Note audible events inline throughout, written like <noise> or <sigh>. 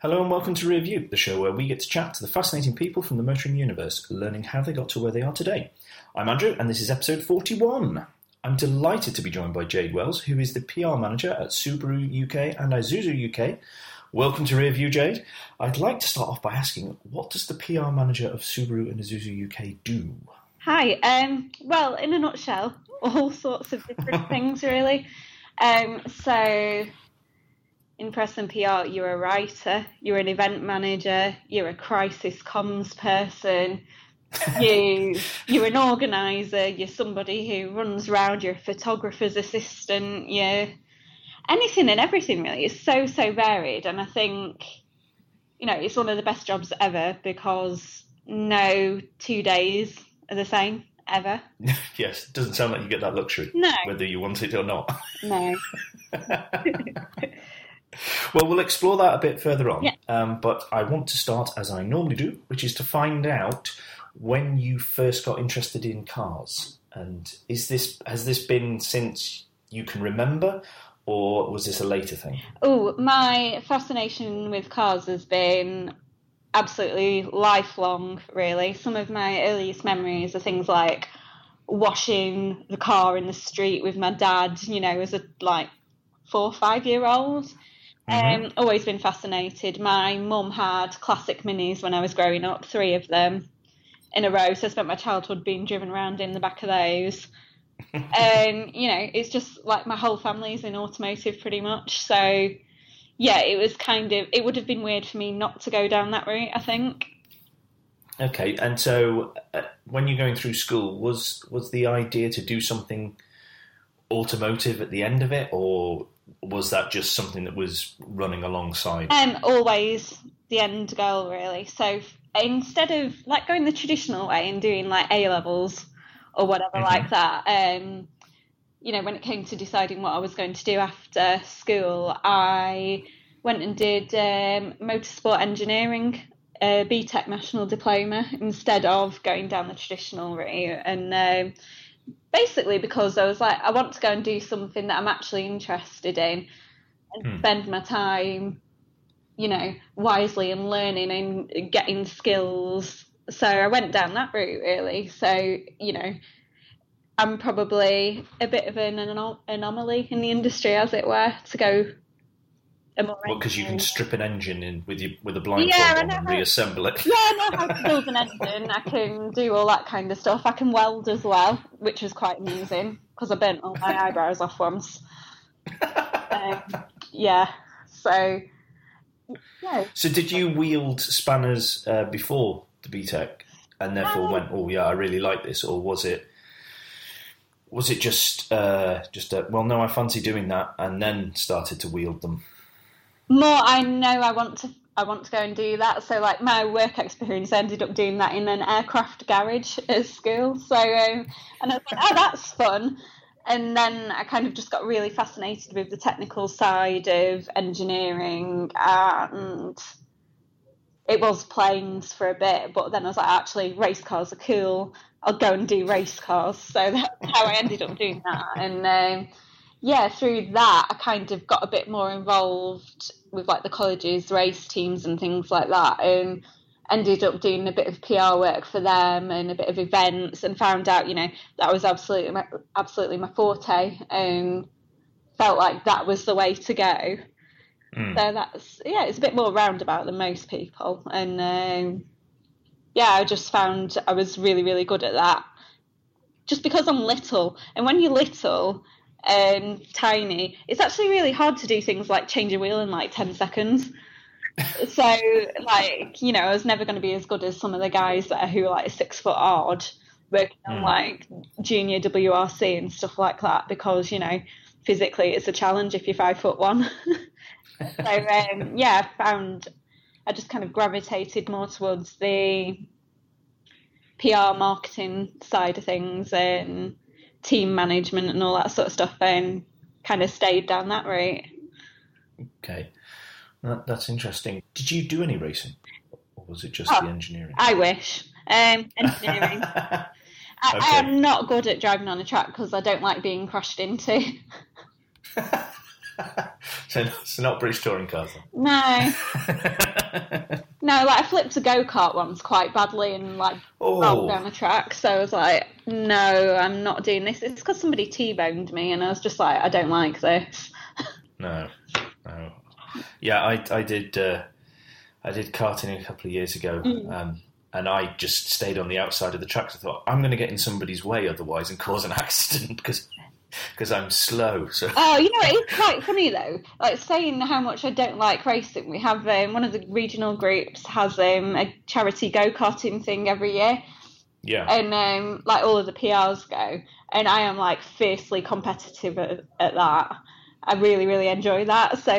Hello and welcome to Review, the show where we get to chat to the fascinating people from the motoring universe, learning how they got to where they are today. I'm Andrew, and this is episode 41. I'm delighted to be joined by Jade Wells, who is the PR manager at Subaru UK and Isuzu UK. Welcome to Review, Jade. I'd like to start off by asking, what does the PR manager of Subaru and Isuzu UK do? Hi. Um, well, in a nutshell, <laughs> all sorts of different things, really. Um, so in press and PR, you're a writer, you're an event manager, you're a crisis comms person, <laughs> you you're an organizer, you're somebody who runs around, you're a photographer's assistant, you're anything and everything really. It's so so varied, and I think you know it's one of the best jobs ever because no two days are the same ever. <laughs> yes, it doesn't sound like you get that luxury. No. Whether you want it or not. No. <laughs> well, we'll explore that a bit further on. Yeah. Um, but I want to start as I normally do, which is to find out when you first got interested in cars. And is this has this been since you can remember, or was this a later thing? Oh, my fascination with cars has been absolutely lifelong, really. Some of my earliest memories are things like washing the car in the street with my dad, you know, as a like four or five year old. Um, always been fascinated. My mum had classic minis when I was growing up, three of them in a row. So I spent my childhood being driven around in the back of those. and <laughs> you know, it's just like my whole family's in automotive pretty much. So yeah, it was kind of it would have been weird for me not to go down that route. I think. Okay, and so uh, when you're going through school, was was the idea to do something automotive at the end of it, or was that just something that was running alongside? Um, always the end goal, really. So instead of like going the traditional way and doing like A levels or whatever Mhm. like that, um, you know, when it came to deciding what I was going to do after school, I went and did um, motorsport engineering, uh, BTEC national diploma, instead of going down the traditional route. And um, basically because I was like, I want to go and do something that I'm actually interested in and Hmm. spend my time, you know, wisely and learning and getting skills. So I went down that route really. So, you know, I'm probably a bit of an anom- anomaly in the industry, as it were, to go. More Well, because you can strip an engine in with you with a blindfold Yeah, on and reassemble it. Yeah, I know <laughs> how to build an engine. I can do all that kind of stuff. I can weld as well, which was quite amusing because I burnt all my eyebrows off once. Um, yeah, so yeah, So did you wield spanners uh, before the BTEC, and therefore Um, went, "Oh yeah, I really like this," or was it? Was it just uh, just a, well, no, I fancy doing that, and then started to wield them? More I know I want to. I want to go and do that. So, like my work experience, ended up doing that in an aircraft garage at school. So, um, and I was like, oh, that's fun. And then I kind of just got really fascinated with the technical side of engineering, and it was planes for a bit. But then I was like, actually, race cars are cool. I'll go and do race cars. So <laughs> that's how I ended up doing that. And um, yeah, through that, I kind of got a bit more involved with like the colleges, race teams, and things like that. And ended up doing a bit of PR work for them and a bit of events, and found out, you know, that was absolutely my, absolutely my forte, and felt like that was the way to go. Mm. So that's yeah, it's a bit more roundabout than most people, and um, yeah, I just found I was really really good at that. Just because I'm little, and when you're little and tiny, it's actually really hard to do things like change a wheel in like ten seconds. <laughs> so like you know, I was never going to be as good as some of the guys that are who are like six foot odd, working on Mm. like junior WRC and stuff like that because you know physically it's a challenge if you're five foot one. <laughs> so um, <laughs> yeah, I found I just kind of gravitated more towards the PR marketing side of things and team management and all that sort of stuff, and kind of stayed down that route. Okay, that, that's interesting. Did you do any racing, or was it just Oh, the engineering? I wish. Um, engineering. <laughs> I, I Okay. am not good at driving on a track because I don't like being crashed into. <laughs> <laughs> so, so not British touring cars. No, <laughs> no. Like I flipped a go kart once quite badly and like Oh. fell down the track. So I was like, no, I'm not doing this. It's because somebody t-boned me, and I was just like, I don't like this. <laughs> No, no. Yeah, I I did uh, I did karting a couple of years ago, um, and I just stayed on the outside of the track. 'cause I thought I'm going to get in somebody's way otherwise and cause an accident because because I'm slow. So <laughs> Oh, you know, it's quite funny though. Like saying how much I don't like racing. We have um, one of the regional groups has um, a charity go karting thing every year, yeah, and um, like all of the PRs go, and I am like fiercely competitive at, at that. I really, really enjoy that. So,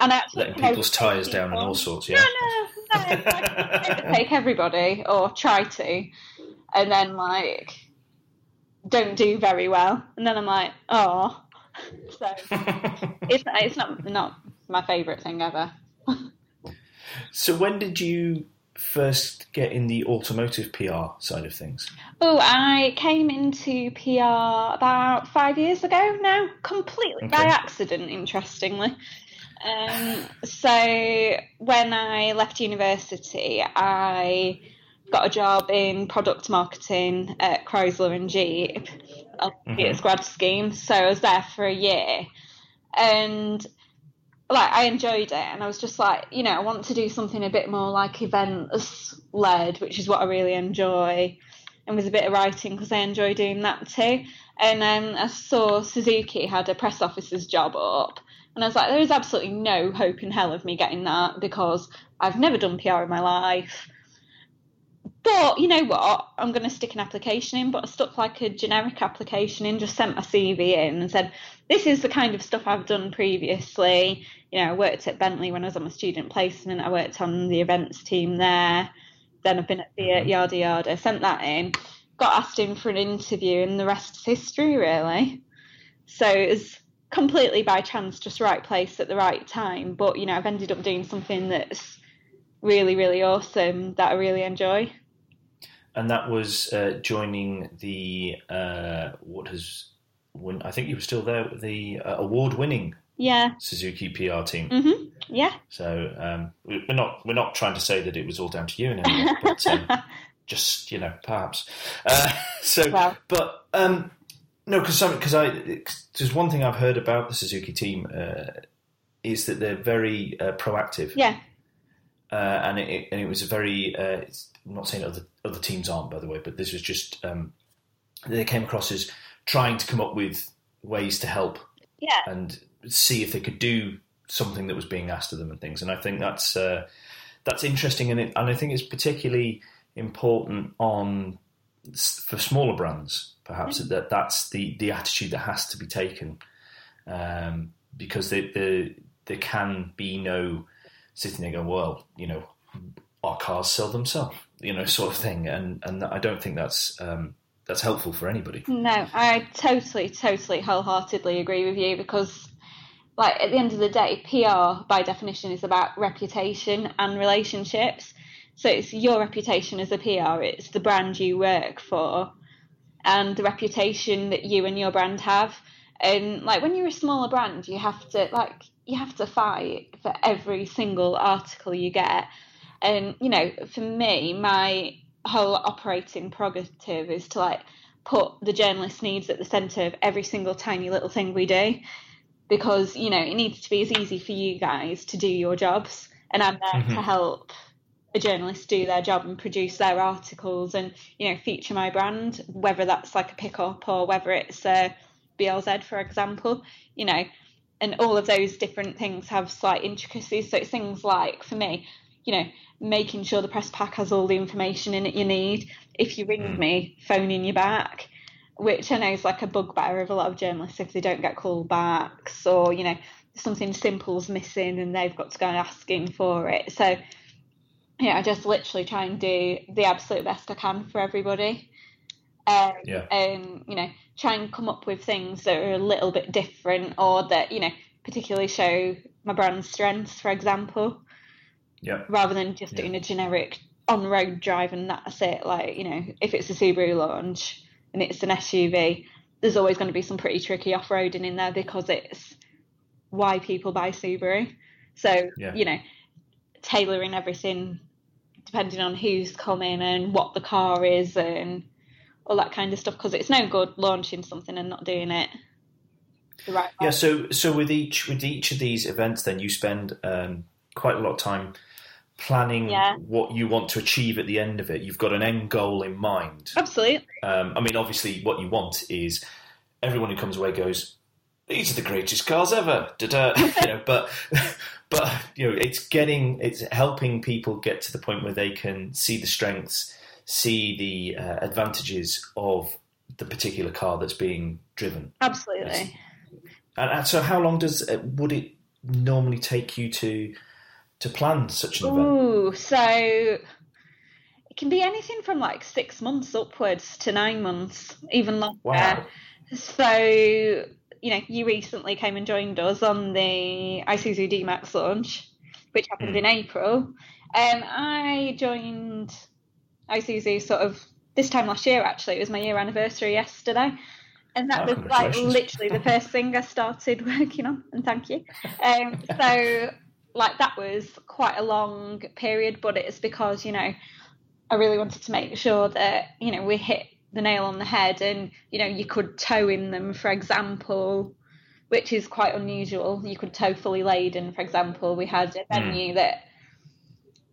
and I actually letting people's tyres down and all sorts. Yeah, no, no. I overtake everybody or try to, and then like don't do very well, and then I'm like, oh. So <laughs> it's it's not not my favourite thing ever. <laughs> so when did you first get in the automotive PR side of things? Oh, I came into PR about five years ago now, completely by accident, interestingly. Um, so when I left university, I got a job in product marketing at Chrysler and Jeep, Mhm. it's grad scheme. So I was there for a year, and like I enjoyed it, and I was just like, you know, I want to do something a bit more like events led, which is what I really enjoy, and with a bit of writing because I enjoy doing that too. And um, I saw Suzuki had a press officer's job up, and I was like, there is absolutely no hope in hell of me getting that because I've never done PR in my life. But you know what? I'm going to stick an application in, but I stuck like a generic application in, just sent my CV in and said, this is the kind of stuff I've done previously. You know, I worked at Bentley when I was on my student placement. I worked on the events team there. Then I've been at Fiat, mm-hmm. yada yada. Sent that in, got asked in for an interview, and the rest is history, really. So it was completely by chance, just right place at the right time. But you know, I've ended up doing something that's really, really awesome that I really enjoy. And that was uh, joining the uh, what has won, I think you were still there the uh, award-winning Yeah. Suzuki PR team. hmm Yeah. So um, we- we're not we're not trying to say that it was all down to you in any way, <laughs> but um, just you know perhaps. Uh, <laughs> so, but um, no, because because I there's one thing I've heard about the Suzuki team uh, is that they're very uh, proactive. yeah. uh, and it and it was a very. I'm not saying other other teams aren't, by the way, but this was just um, they came across as trying to come up with ways to help Yeah. and see if they could do something that was being asked of them and things. And I think that's uh, that's interesting, and it, and I think it's particularly important on for smaller brands, perhaps that that's the the attitude that has to be taken, um, because they, the there can be no sitting there going, well, you know, our cars sell themselves, you know, <laughs> sort of thing, and and I don't think that's um, that's helpful for anybody. No, I totally, totally, wholeheartedly agree with you because, like, at the end of the day, PR by definition is about reputation and relationships. So it's your reputation as a PR, it's the brand you work for, and the reputation that you and your brand have. And like when you're a smaller brand, you have to like you have to fight for every single article you get. And you know, for me, my whole operating prerogative is to like put the journalist's needs at the centre of every single tiny little thing we do. Because you know it needs to be as easy for you guys to do your jobs. And i'm there to Mhm. help a journalist do their job and produce their articles and you know feature my brand whether that's like a pickup or whether it's a BRZ for example you know. And all of those different things have slight intricacies. So it's things like for me you know making sure the press pack has all the information in it you need if you ring Mm. me phoning you back which I know is like a bugbear of a lot of journalists if they don't get callbacks or you know something simple's missing and they've got to go asking for it. So yeah, I just literally try and do the absolute best I can for everybody. Um, Yeah. and you know, try and come up with things that are a little bit different or that you know particularly show my brand's strengths, for example Yeah. rather than just Yeah. doing a generic on road drive and that's it. Like, you know, if it's a Subaru launch and it's an SUV, there's always going to be some pretty tricky off roading in there because it's why people buy Subaru. So Yeah. you know, tailoring everything depending on who's coming and what the car is and all that kind of stuff. Because it's no good launching something and not doing it right. Yeah, so so with each with each of these events, then you spend um, quite a lot of time planning Yeah. what you want to achieve at the end of it. You've got an end goal in mind. Absolutely. Um, I mean, obviously, what you want is everyone who comes away goes, "These are the greatest cars ever." <laughs> You know, but <laughs> but you know, it's getting it's helping people get to the point where they can see the strengths, see the uh, advantages of the particular car that's being driven. Absolutely. And, and so, how long does uh, would it normally take you to to plan such an event? Ooh, so it can be anything from like six months upwards to nine months, even longer. Wow. So, you know, you recently came and joined us on the Isuzu D-Max launch, which happened Mm. in April. Um, I joined Isuzu sort of this time last year, actually. It was my year anniversary yesterday. And that Oh, was like literally the first thing I started <laughs> working on, and thank you. Um, so, like, that was quite a long period, but it's because, you know, I really wanted to make sure that, you know, we hit the nail on the head and, you know, you could tow in them, for example, which is quite unusual. You could tow fully laden, for example. We had a hmm. venue that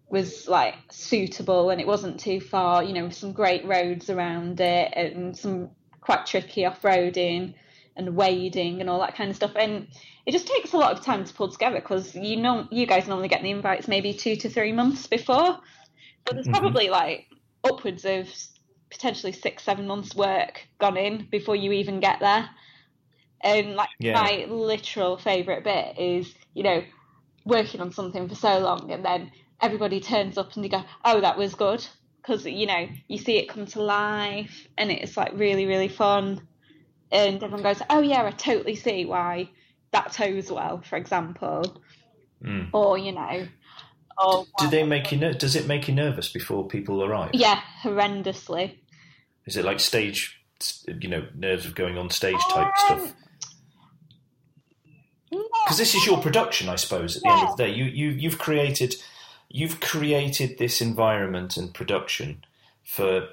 was like suitable and it wasn't too far, you know, some great roads around it and some quite tricky off roading and wading and all that kind of stuff. And it just takes a lot of time to pull together because you know you guys normally get the invites maybe two to three months before. But there's Mhm. probably like upwards of potentially six, seven months work gone in before you even get there. And like Yeah. my literal favourite bit is, you know, working on something for so long and then everybody turns up and you go, oh, that was good. Because, you know, you see it come to life and it's like really, really fun. And everyone goes, oh, yeah, I totally see why that tows well, for example. Mm. Or, you know, or Do they make you? ner- Does it make you nervous before people arrive? Yeah, horrendously. Is it like stage, you know, nerves of going on stage type Um, stuff? Because this is your production, I suppose. At the end of the day, you you you've created you've created this environment and production for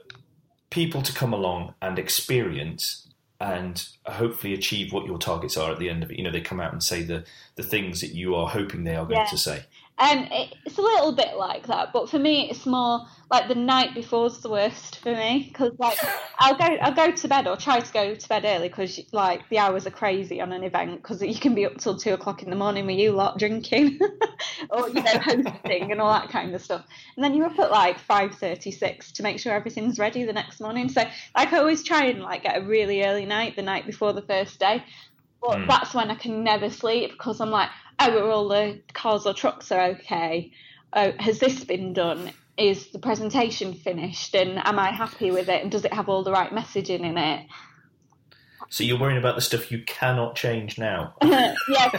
people to come along and experience and hopefully achieve what your targets are at the end of it. You know, they come out and say the the things that you are hoping they are going Yeah. to say. Um, it's a little bit like that, but for me, it's more like the night before's the worst for me because like <laughs> I'll go I'll go to bed or try to go to bed early because like the hours are crazy on an event because you can be up till two o'clock in the morning with you lot drinking <laughs> or you know <laughs> hosting and all that kind of stuff, and then you're up at like five thirty six to make sure everything's ready the next morning. So like I always try and like get a really early night the night before the first day. But Mm. that's when I can never sleep because I'm like, oh, are all the cars or trucks are okay? Oh, has this been done? Is the presentation finished? And am I happy with it? And does it have all the right messaging in it? So you're worrying about the stuff you cannot change now. <laughs> yeah, yeah,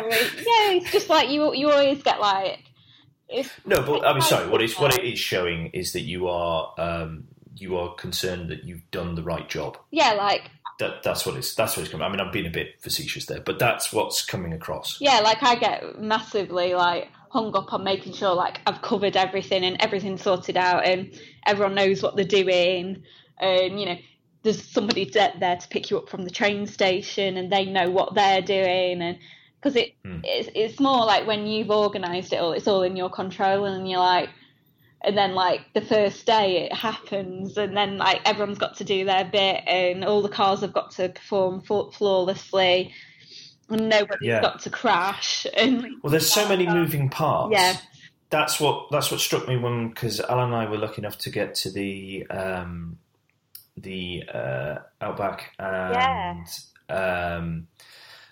right. yeah. It's just like you. You always get like. No, but I mean, sorry. What is what <laughs> it is showing is that you are um, you are concerned that you've done the right job. yeah, like That that's what it's that's what it's coming. I mean, I'm being a bit facetious there, but that's what's coming across. yeah, like I get massively like hung up on making sure like I've covered everything and everything's sorted out and everyone knows what they're doing and you know there's somebody there to pick you up from the train station and they know what they're doing and because it Hmm. it's, it's more like when you've organised it all it's all in your control and you're like and then like the first day it happens and then like everyone's got to do their bit and all the cars have got to perform flawlessly and nobody's Yeah. got to crash and Well, there's so many moving parts. Yeah. That's what that's what struck me when because Alan and I were lucky enough to get to the um, the uh, Outback and um,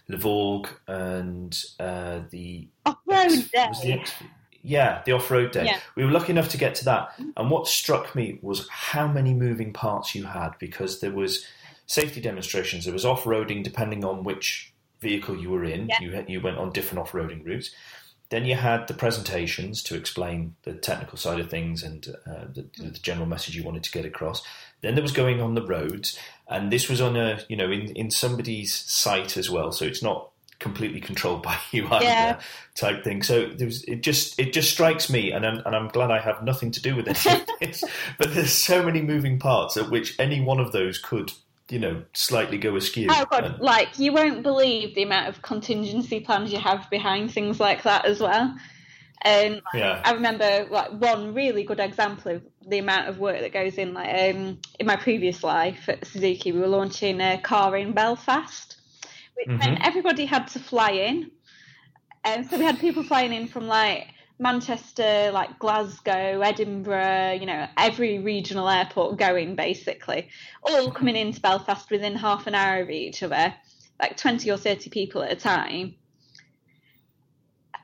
Levorg and uh, the off-road X- day was the X- yeah, the off-road day. Yeah. We were lucky enough to get to that, and what struck me was how many moving parts you had because there was safety demonstrations, there was off-roading depending on which vehicle you were in. Yeah. You you went on different off-roading routes. then you had the presentations to explain the technical side of things and uh, the, the, general message you wanted to get across. Then there was going on the roads, and this was on a you know in in somebody's site as well, so it's not completely controlled <laughs> by you either yeah. type thing. So there's it just it just strikes me, and I'm and I'm glad I have nothing to do with any of <laughs> this. but there's so many moving parts at which any one of those could you know slightly go askew. Oh god, and, like you won't believe the amount of contingency plans you have behind things like that as well. And yeah. I remember like one really good example of the amount of work that goes in. Like um, in my previous life at Suzuki, we were launching a car in Belfast, which mm-hmm. meant everybody had to fly in. And so we had people flying in from like Manchester, like Glasgow, Edinburgh, you know, every regional airport going basically, all coming into Belfast within half an hour of each other, like 20 or 30 people at a time,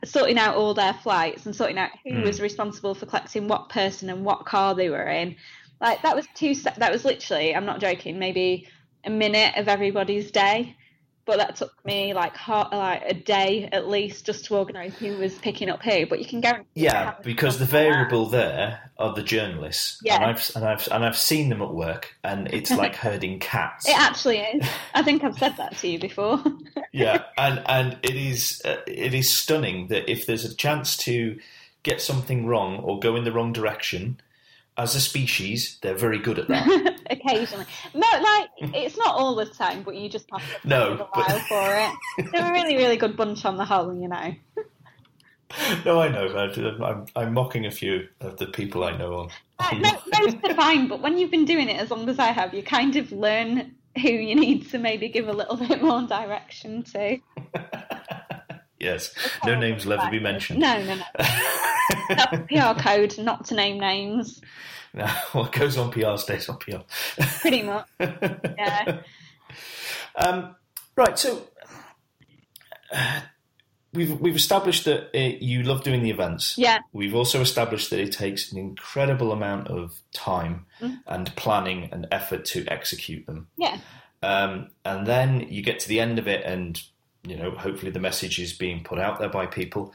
sorting out all their flights and sorting out who mm. was responsible for collecting what person and what car they were in. Like that was two, that was literally, I'm not joking, maybe a minute of everybody's day but that took me like hard, like a day at least just to organise who was picking up who. But you can guarantee. Yeah, because the variable there are the journalists. Yeah, and I've and I've and I've seen them at work, and it's <laughs> like herding cats. It actually is. I think I've said that to you before. <laughs> yeah, <laughs> and and it is uh, it is stunning that if there's a chance to get something wrong or go in the wrong direction, as a species, they're very good at that. <laughs> Occasionally, no, like it's not all the time, but you just have to no, a but... while for it. They're a really, really good bunch on the whole, you know. <laughs> no, I know. I'm, I'm mocking a few of the people I know on. on... No, most are fine, but when you've been doing it as long as I have, you kind of learn who you need to maybe give a little <laughs> bit more direction to. yes, no names will ever be mentioned. No, no, no. That's PR code, not to name names. No, <laughs> what goes on PR stays on PR. Pretty much. Yeah. <laughs> Um, right. So uh, we've we've established that it, you love doing the events. Yeah. We've also established that it takes an incredible amount of time mm. and planning and effort to execute them. Yeah. Um, and then you get to the end of it, and you know, hopefully the message is being put out there by people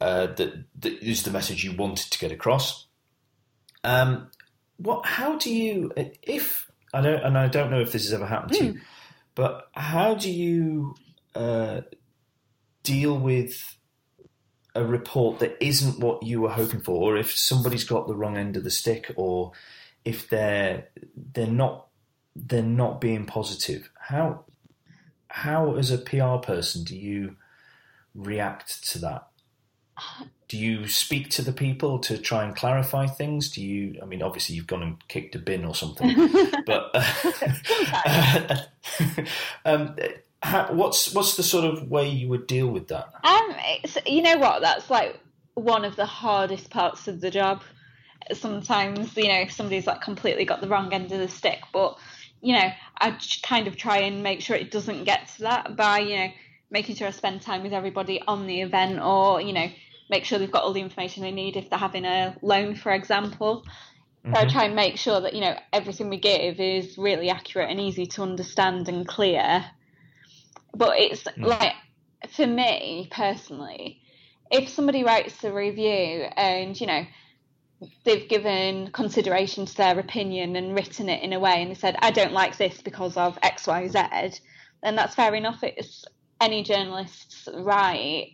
uh, that, that is the message you wanted to get across. Um, what? How do you, if I don't, and I don't know if this has ever happened mm. to you, hmm. but how do you uh, deal with a report that isn't what you were hoping for, or if somebody's got the wrong end of the stick, or if they're they're not they're not being positive? How how as a PR person do you react to that? Do you speak to the people to try and clarify things? Do you? I mean, obviously you've gone and kicked a bin or something, <laughs> but uh, <laughs> um, how, what's what's the sort of way you would deal with that? Um, you know what? That's like one of the hardest parts of the job. Sometimes, you know, if somebody's like completely got the wrong end of the stick, but you know, I kind of try and make sure it doesn't get to that by you know making sure I spend time with everybody on the event or you know make sure they've got all the information they need if they're having a loan, for example. Mm-hmm. So I try and make sure that you know everything we give is really accurate and easy to understand and clear. But it's mm. like for me personally, if somebody writes a review and you know they've given consideration to their opinion and written it in a way and they said I don't like this because of X Y Z, then that's fair enough. It's any journalist's right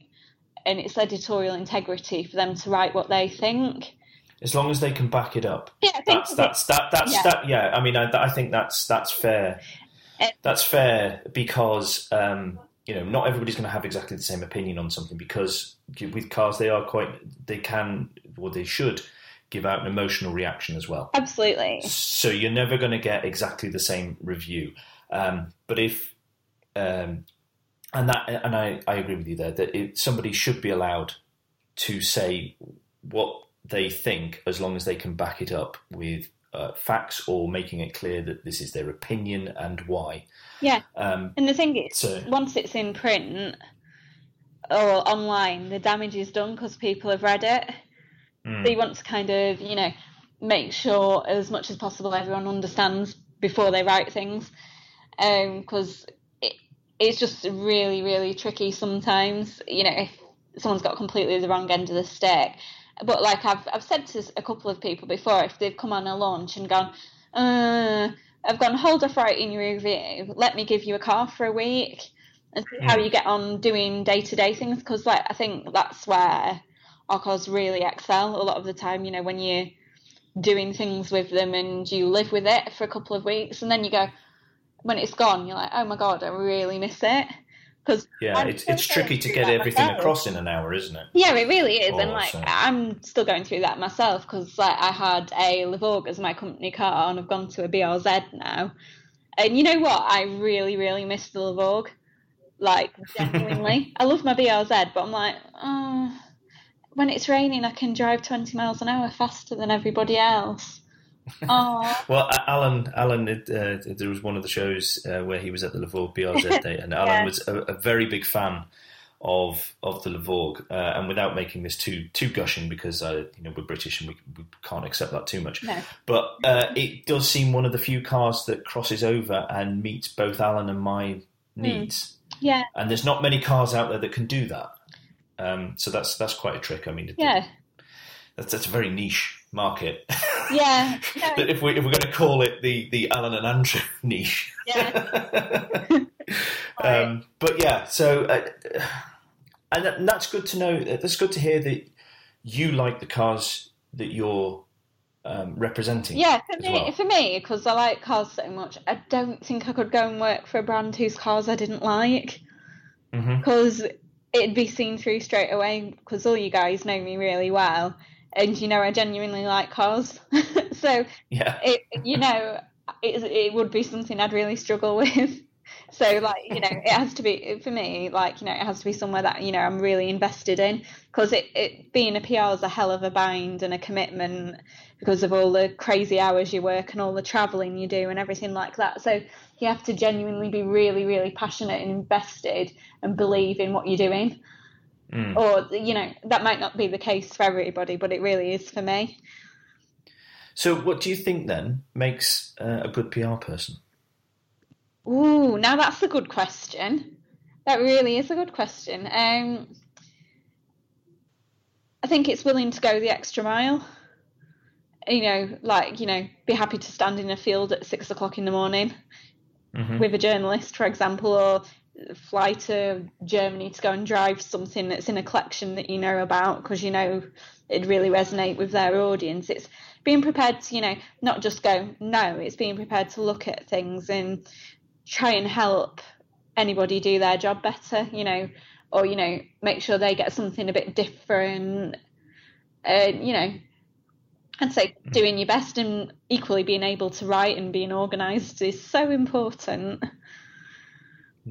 and it's editorial integrity for them to write what they think. As long as they can back it up. Yeah, that's that's that that's yeah. that. Yeah, I mean, I, I think that's that's fair. That's fair because um, you know not everybody's going to have exactly the same opinion on something because with cars they are quite they can or they should give out an emotional reaction as well. Absolutely. So you're never going to get exactly the same review. Um, but if um, and that and I, I agree with you there that it, somebody should be allowed to say what they think as long as they can back it up with uh, facts or making it clear that this is their opinion and why. Yeah. Um, and the thing is, so, once it's in print or online, the damage is done because people have read it. Mm. So you want to kind of, you know, make sure as much as possible everyone understands before they write things. Because um, it's just really, really tricky sometimes. You know, if someone's got completely the wrong end of the stick. But like I've I've said to a couple of people before, if they've come on a launch and gone, uh, I've gone hold off writing your review, let me give you a car for a week and see how Mm. you get on doing day to day things because like I think that's where our cars really excel a lot of the time. You know when you're doing things with them and you live with it for a couple of weeks and then you go when it's gone you're like oh my god I really miss it because Yeah, it's it's tricky to get everything myself. across in an hour, isn't it? Yeah, it really is, and Oh, like so- I'm still going through that myself because like I had a Levorg as my company car, and I've gone to a BRZ now. And you know what? I really, really miss the Levorg. Like <laughs> genuinely, I love my BRZ, but I'm like, oh, when it's raining, I can drive 20 miles an hour faster than everybody else. Well, Alan, Alan, uh, there was one of the shows uh, where he was at the Levorg BRZ <laughs> day, and Alan Yeah. was a, a very big fan of of the Levorg. Uh, and without making this too too gushing, because uh, you know we're British and we, we can't accept that too much. no. But uh, it does seem one of the few cars that crosses over and meets both Alan and my needs. Yeah, And there's not many cars out there that can do that. Um, so that's that's quite a trick. I mean, yeah, that's that's a very niche market. <laughs> yeah. No, That if we if we're going to call it the the Alan and Andrew <laughs> niche. <laughs> um, but yeah, so uh, and, that- and that's good to know. That's good to hear that you like the cars that you're um, representing. Yeah, for me, well. for me, because I like cars so much, I don't think I could go and work for a brand whose cars I didn't like. Because it'd be seen through straight away. Because all you guys know me really well, and you know I genuinely like cars. <laughs> so Yeah. it, you know, it, it would be something I'd really struggle <laughs> with. So like you know, it has to be for me. Like you know, it has to be somewhere that you know I'm really invested in because it, it being a PR is a hell of a bind and a commitment because of all the crazy hours you work and all the travelling you do and everything like that. So you have to genuinely be really, really passionate and invested and believe in what you're doing. Mm. Or you know, that might not be the case for everybody, but it really is for me. So, what do you think then makes uh, a good PR person? Ooh, now that's a good question. That really is a good question. Um, I think it's willing to go the extra mile. You know, like you know, be happy to stand in a field at six o'clock in the morning Mhm. with a journalist, for example, or fly to Germany to go and drive something that's in a collection that you know about because you know it'd really resonate with their audience. It's being prepared to, you know, not just go no. It's being prepared to look at things and try and help anybody do their job better, you know, or you know, make sure they get something a bit different. Uh, you know, I'd say doing your best and equally being able to write and being organised is so important.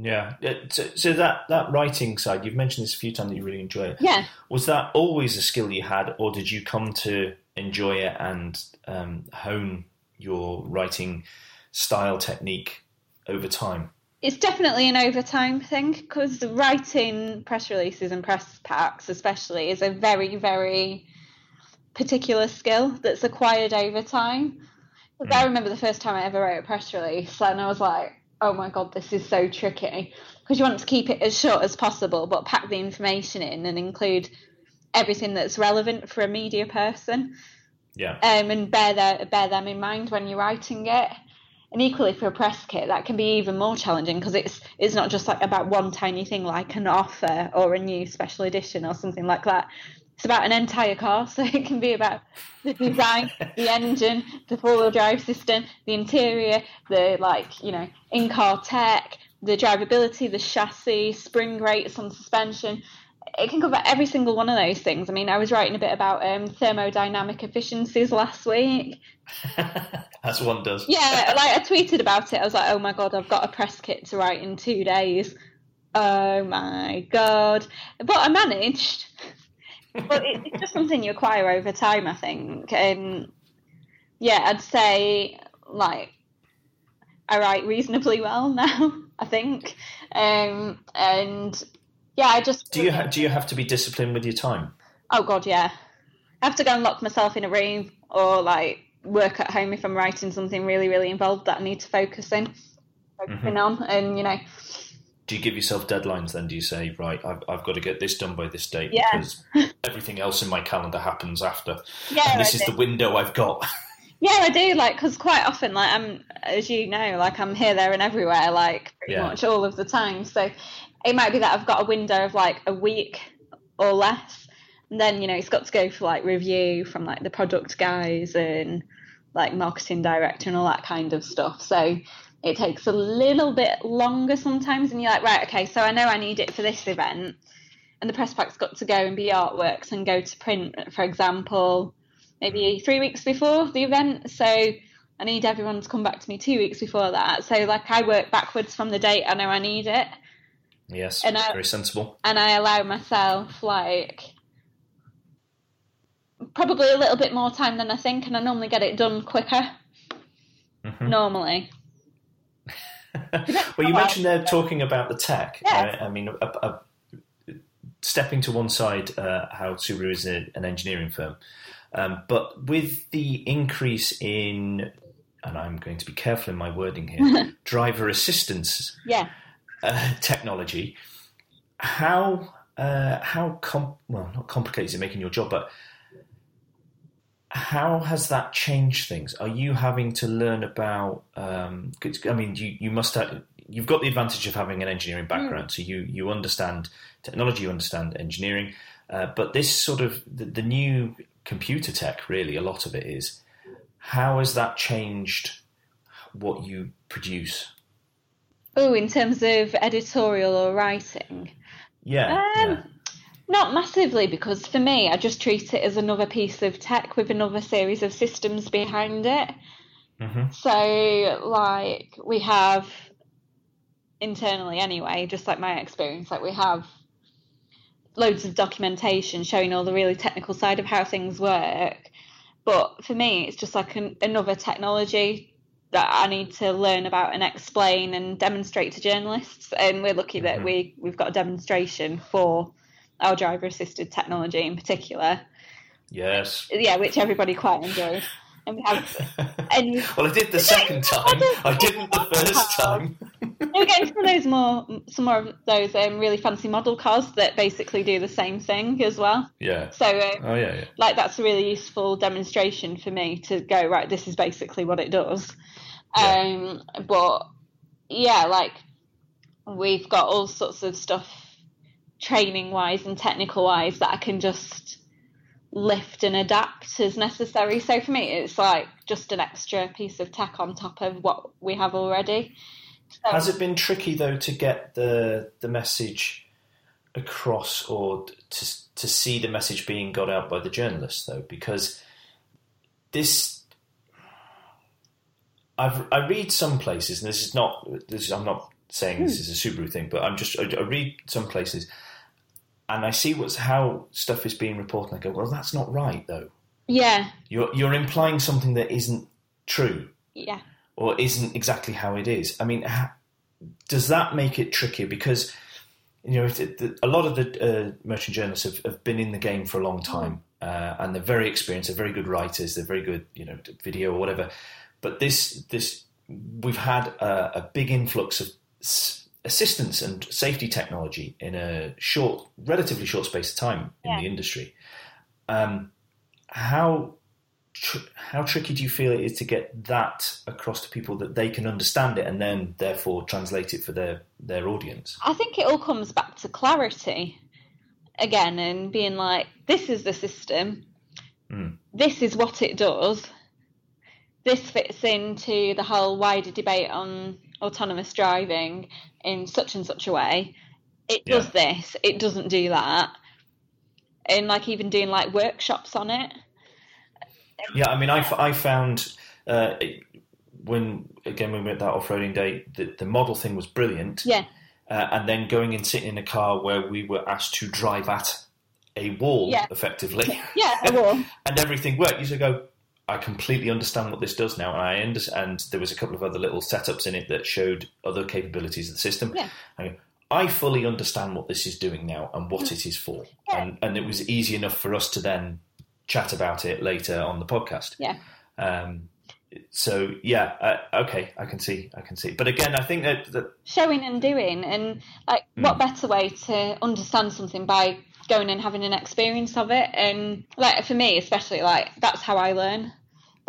Yeah. Uh, So, so that that writing side, you've mentioned this a few times that you really enjoy it. Yeah. Was that always a skill you had, or did you come to enjoy it and um, hone your writing style technique over time? It's definitely an overtime thing because writing press releases and press packs, especially, is a very, very particular skill that's acquired over time. 'Cause I remember the first time I ever wrote a press release, and I was like, "Oh my god, this is so tricky." Because you want to keep it as short as possible, but pack the information in and include everything that's relevant for a media person Yeah. um, and bear their, bear them in mind when you're writing it. And equally for a press kit, that can be even more challenging because it's it's not just like about one tiny thing like an offer or a new special edition or something like that. It's about an entire car, <laughs> so it can be about the design, the engine, the four-wheel drive system, the interior, the like you know in-car tech, the drivability, the chassis, spring rates on suspension. It can cover every single one of those things. I mean, I was writing a bit about um, thermodynamic efficiencies last week, <laughs> As one does. yeah, like I tweeted about it. I was like, "Oh my god, I've got a press kit to write in two days." Oh my god! But I managed. But it, it's just something you acquire over time, I think. And yeah, I'd say like I write reasonably well <laughs> now. I think, um, and yeah, I just Do you ha- do you have to be disciplined with your time? Oh god, yeah. I have to go and lock myself in a room or like work at home if I'm writing something really, really involved that I need to focus in focusing on. And you know, do you give yourself deadlines then? Do you say, right, I've, I've got to get this done by this date Yeah. because <laughs> everything else in my calendar happens after? Yeah, and this I is do. the window I've got. <laughs> Yeah, I do. Like, because quite often, like I'm, as you know, like I'm here, there, and everywhere, like pretty Yeah. much all of the time. So it might be that I've got a window of like a week or less, and then you know it's got to go for like review from like the product guys and like marketing director and all that kind of stuff. So it takes a little bit longer sometimes, and you're like, right, okay, so I know I need it for this event, and the press pack's got to go and be artworks and go to print, for example, maybe three weeks before the event. So I need everyone to come back to me two weeks before that. So like I work backwards from the date I know I need it, yes, And I- very sensible. and I allow myself like probably a little bit more time than I think, and I normally get it done quicker. Mhm. Normally, <laughs> well, you mentioned they're talking about the tech. Yeah. I, I mean, uh, uh, stepping to one side, uh, how Subaru is a, an engineering firm, um, but with the increase in, and I'm going to be careful in my wording here, <laughs> driver assistance yeah. uh, technology, how uh, how com- well not complicated is it making your job, but how has that changed things? Are you having to learn about? Um, I mean, you you must have. You've got the advantage of having an engineering background, so you you understand technology, you understand engineering, uh, but this sort of the, the new computer tech, really, a lot of it is. How has that changed what you produce? Oh, in terms of editorial or writing, Yeah, Um, yeah. Not massively, because for me, I just treat it as another piece of tech with another series of systems behind it. Mhm. So, like, we have internally, anyway, just like my experience, like, we have loads of documentation showing all the really technical side of how things work. But for me, it's just like an, another technology that I need to learn about and explain and demonstrate to journalists. And we're lucky that Mhm. we we've got a demonstration for our driver assisted technology in particular. Yes. Yeah, which everybody quite enjoyed. And we have <laughs> and well, I did the second time. I didn't the first time. we're getting some of those more some more of those um, really fancy model cars that basically do the same thing as well. Yeah. So um, Oh yeah, yeah. like that's a really useful demonstration for me to go right this is basically what it does Yeah. um but yeah like we've got all sorts of stuff training wise and technical wise that i can just lift and adapt as necessary so for me it's like just an extra piece of tech on top of what we have already so, Has it been tricky though to get the the message across, or to to see the message being got out by the journalists though? Because this, I've I read some places, and this is not this. I'm not saying hmm. this is a Subaru thing, but I'm just I, I read some places, and I see what's how stuff is being reported. And I go, well, that's not right though. yeah You're you're implying something that isn't true yeah or isn't exactly how it is. I mean, ha- does that make it trickier? Because you know, it, the, a lot of the uh, merchant journalists have, have been in the game for a long time, uh, and they're very experienced. They're very good writers. They're very good, you know, video or whatever. But this this we've had a, a big influx of s- assistance and safety technology in a short, relatively short space of time in Yeah. the industry. Um, how tr- how tricky do you feel it is to get that across to people that they can understand it and then therefore translate it for their their audience? I think it all comes back to clarity again and being like, this is the system, Mm. this is what it does, this fits into the whole wider debate on autonomous driving in such and such a way. It Yeah. does this, it doesn't do that. And like even doing like workshops on it. Yeah, I mean, I, f- I found uh, when again when we were at that off roading day, the, the model thing was brilliant. Yeah. Uh, and then going and sitting in a car where we were asked to drive at a wall Yeah. effectively. Yeah, I will. <laughs> and everything worked. You should go. I completely understand what this does now, and I understand. And there was a couple of other little setups in it that showed other capabilities of the system. Yeah. I, I fully understand what this is doing now and what it is for, Yeah. and and it was easy enough for us to then chat about it later on the podcast. Yeah. Um, so yeah, uh, okay, I can see, I can see. But again, I think that, that showing and doing, and like, mm. what better way to understand something by going and having an experience of it? And like for me, especially, like that's how I learn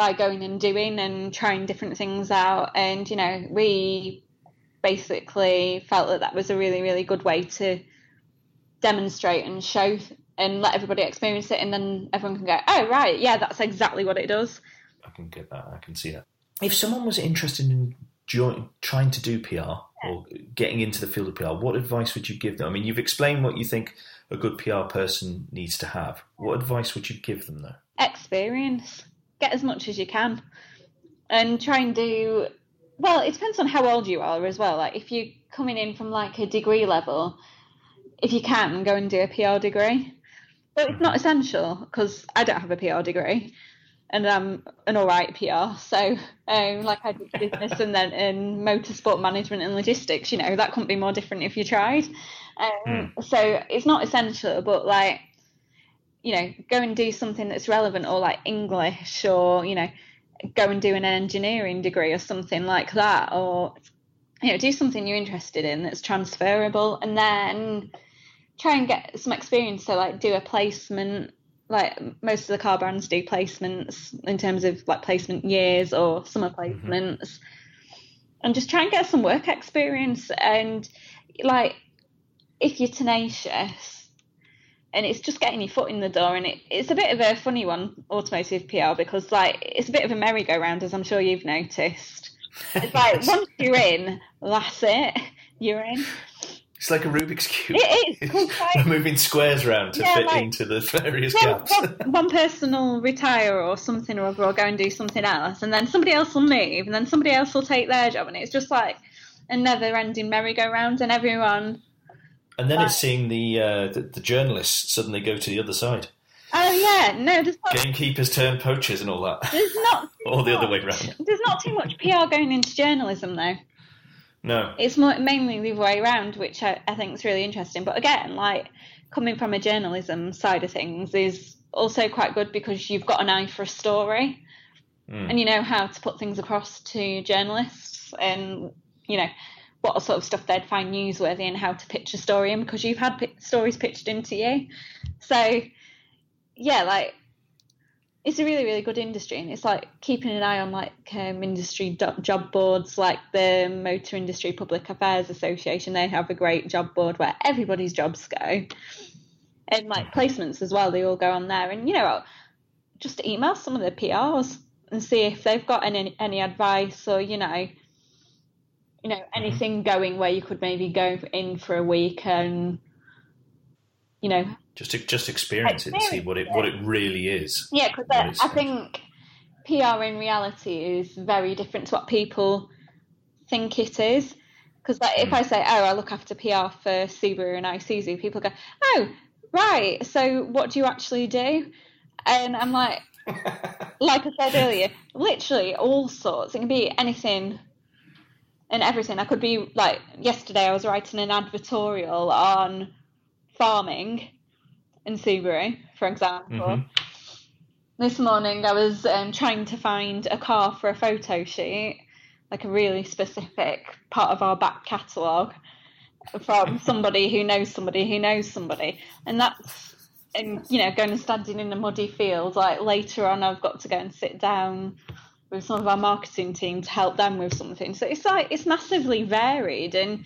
by going and doing and trying different things out. And you know, we basically felt that that was a really, really good way to demonstrate and show and let everybody experience it, and then everyone can go, "Oh, right, yeah, that's exactly what it does." I can get that. I can see that. If someone was interested in join, trying to do PR yeah. or getting into the field of PR, what advice would you give them? I mean, you've explained what you think a good PR person needs to have. What advice would you give them, though? Experience. Get as much as you can, and try and do. Well, it depends on how old you are as well. Like if you're coming in from like a degree level, if you can, go and do a PR degree. But it's not essential because I don't have a PR degree and I'm an all right PR. So, um, like I did business and then in motorsport management and logistics, you know, that couldn't be more different if you tried. Um, mm. So it's not essential, but like, you know, go and do something that's relevant or like English or, you know, go and do an engineering degree or something like that or, you know, do something you're interested in that's transferable and then try and get some experience. So, like, do a placement like most of the car brands do placements in terms of like placement years or summer mm-hmm. placements mm-hmm. and just try and get some work experience and like if you're tenacious and it's just getting your foot in the door and it, it's a bit of a funny one automotive pr because like it's a bit of a merry-go-round as i'm sure you've noticed it's like <laughs> once you're in that's it you're in it's like a Rubik's cube. It is. <laughs> Like, moving squares around to yeah, fit like, into the various one, gaps. One, one, person will retire or something or other, or go and do something else, and then somebody else will move, and then somebody else will take their job, and it's just like a never-ending merry-go-round, and everyone. And then it's seeing the, uh, the, the journalists suddenly go to the other side. Oh yeah, no, there's not. Gamekeepers turn poachers and all that. There's not. <laughs> or the other way around. There's not too much PR going into journalism though. No. It's more, mainly the other way around, which I, I think is really interesting. But again, like coming from a journalism side of things is also quite good because you've got an eye for a story mm. and you know how to put things across to journalists and, you know, what sort of stuff they'd find newsworthy and how to pitch a story in because you've had p- stories pitched into you. So, yeah, like it's a really really good industry and it's like keeping an eye on like um, industry do- job boards like the motor industry public affairs association they have a great job board where everybody's jobs go and like placements as well they all go on there and you know just email some of the prs and see if they've got any any advice or you know you know mm-hmm. anything going where you could maybe go in for a week and you know just to, just experience, experience it and see what it, it, what it really is. Yeah, because I, I think PR in reality is very different to what people think it is. Because like, mm. if. I say, "Oh, I look after PR for Subaru and Isuzu," people go, "Oh, right. So what do you actually do?" And I'm like, <laughs> like I said earlier, literally all sorts. It can be anything and everything. I could be like yesterday. I was writing an advertorial on farming in Subaru, for example. Mm-hmm. This morning I was um, trying to find a car for a photo shoot, like a really specific part of our back catalogue from <laughs> somebody who knows somebody who knows somebody. And that's, and you know, going and standing in a muddy field, like later on I've got to go and sit down with some of our marketing team to help them with something. So it's like, it's massively varied and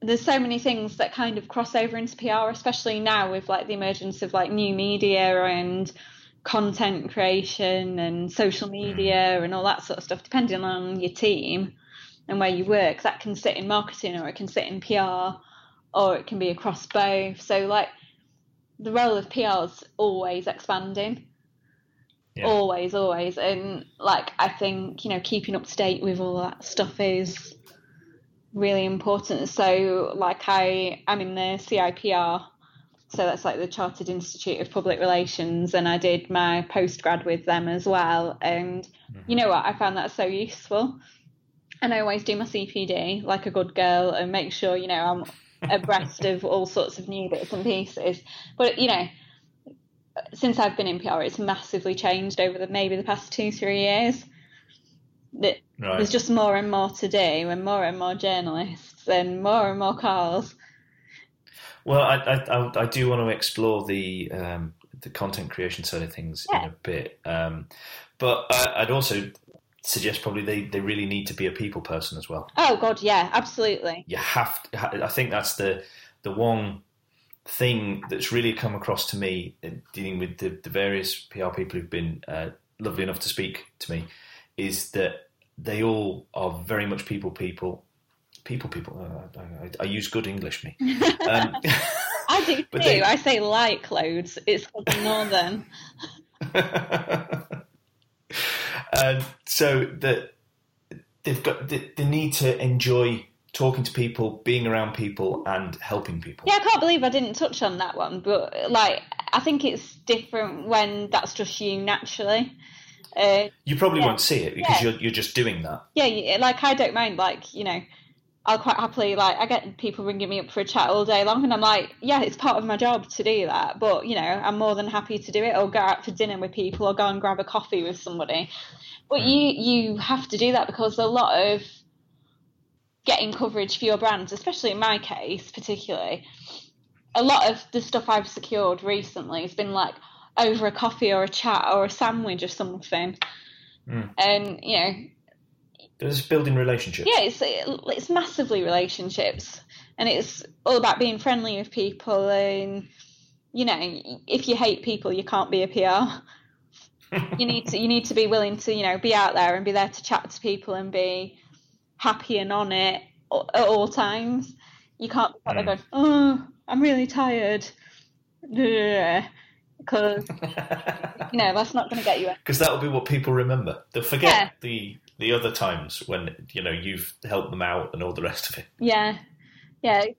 there's so many things that kind of cross over into PR, especially now with like the emergence of like new media and content creation and social mm. media and all that sort of stuff, depending on your team and where you work, that can sit in marketing or it can sit in PR or it can be across both. So like the role of PR is always expanding. Yeah. Always, always. And like I think, you know, keeping up to date with all that stuff is really important. So, like, I I'm in the CIPR, so that's like the Chartered Institute of Public Relations, and I did my postgrad with them as well. And mm-hmm. you know what? I found that so useful. And I always do my CPD like a good girl and make sure you know I'm abreast <laughs> of all sorts of new bits and pieces. But you know, since I've been in PR, it's massively changed over the maybe the past two three years. that Right. there's just more and more to do, and more and more journalists, and more and more cars. Well, I, I, I, do want to explore the um, the content creation side of things Yeah. in a bit, um, but I, I'd also suggest probably they, they really need to be a people person as well. Oh God, yeah, absolutely. You have to. I think that's the the one thing that's really come across to me in dealing with the, the various PR people who've been uh, lovely enough to speak to me is that they all are very much people people. People, people. Uh, I, I, use good English, me. <laughs> Um, <laughs> I do <laughs> too. They- I say like loads. It's northern. um, so that they've got the, the need to enjoy talking to people, being around people, and helping people. Yeah, I can't believe I didn't touch on that one, but like I think it's different when that's just you naturally. Uh, You probably Yeah. won't see it because Yeah. you're you're just doing that. yeah, like I don't mind. Like you know, I'll quite happily like I get people ringing me up for a chat all day long, and I'm like, yeah, it's part of my job to do that. But you know, I'm more than happy to do it, or go out for dinner with people, or go and grab a coffee with somebody. But you you have to do that because a lot of getting coverage for your brands, especially in my case, particularly, a lot of the stuff I've secured recently has been like over a coffee or a chat or a sandwich or something. Mm. And you know, There's building relationships. yeah, it's it's massively relationships, and it's all about being friendly with people. And you know, if you hate people, you can't be a PR. <laughs> you need to you need to be willing to you know be out there and be there to chat to people and be happy and on it at all times. You can't be Mm. going, oh, I'm really tired, because you <laughs> know that's not going to get you. Because that'll be what people remember. They'll forget Yeah. the the other times when you know you've helped them out and all the rest of it. Yeah, yeah, <laughs> it,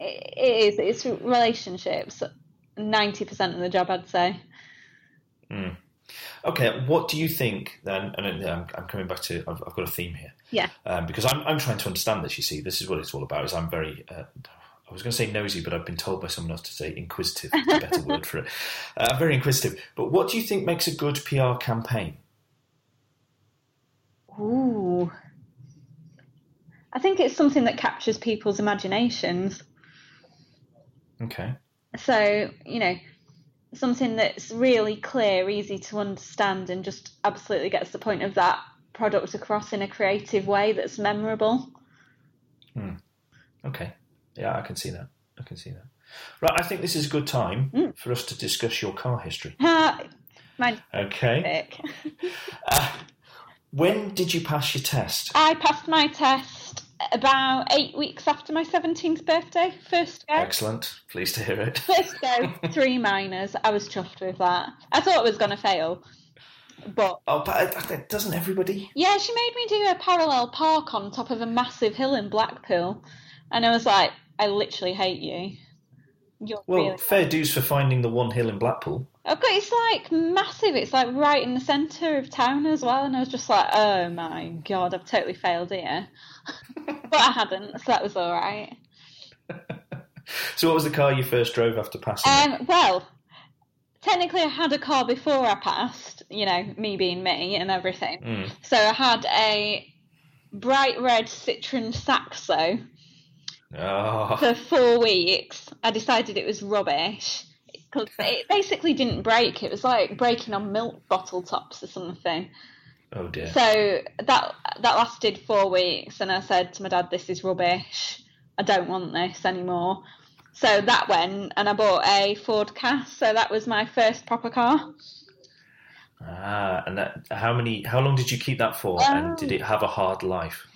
it is. It's relationships. Ninety percent of the job, I'd say. Okay, what do you think then? And um, I'm coming back to. I've, I've got a theme here. Yeah. Um, because I'm I'm trying to understand this. You see, this is what it's all about. Is I'm very. Uh, I was going to say nosy, but I've been told by someone else to say inquisitive. It's a better word for it. <laughs> Uh, I'm very inquisitive. But what do you think makes a good PR campaign? Ooh, I think it's something that captures people's imaginations. Okay. So you know, something that's really clear, easy to understand, and just absolutely gets the point of that product across in a creative way that's memorable. Okay. Yeah, I can see that. I can see that. Right, I think this is a good time Mm. for us to discuss your car history. <laughs> Ha, Okay. Uh, when did you pass your test? I passed my test about eight weeks after my 17th birthday. First go. Excellent. Pleased to hear it. First go, three minors. I was chuffed with that. I thought it was going to fail. But Oh, but doesn't everybody? yeah, she made me do a parallel park on top of a massive hill in Blackpool. And I was like, I literally hate you. You're Well, really. fair dues for finding the one hill in Blackpool. Oh, God, it's like massive. It's like right in the centre of town as well. And I was just like, oh my God, I've totally failed here. <laughs> but I hadn't, so that was all right. <laughs> So, what was the car you first drove after passing? Um, well, technically, I had a car before I passed, you know, me being me and everything. Mm. So I had a bright red Citroen Saxo Oh, for four weeks. I decided it was rubbish because it basically didn't break. It was like breaking on milk bottle tops or something. oh dear. So that that lasted four weeks, and I said to my dad, "This is rubbish. I don't want this anymore." So that went, and I bought a Ford Ka. So that was my first proper car. Ah, and that, how many? How long did you keep that for? And did it have a hard life?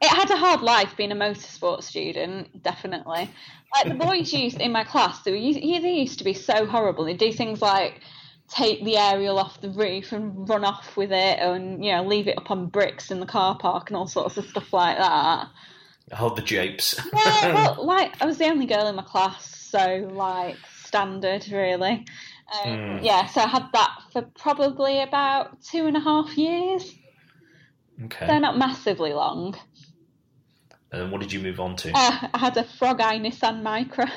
It had a hard life being a motorsport student, definitely. Like the boys used in my class, they, were, they used to be so horrible. They'd do things like take the aerial off the roof and run off with it, and you know leave it up on bricks in the car park and all sorts of stuff like that. Hold the japes. Yeah, well, like I was the only girl in my class, so like standard really. Um, Mm. Yeah, so I had that for probably about two and a half years. Okay. They're not massively long. And then what did you move on to? Uh, I had a Frog Eye Nissan Micra.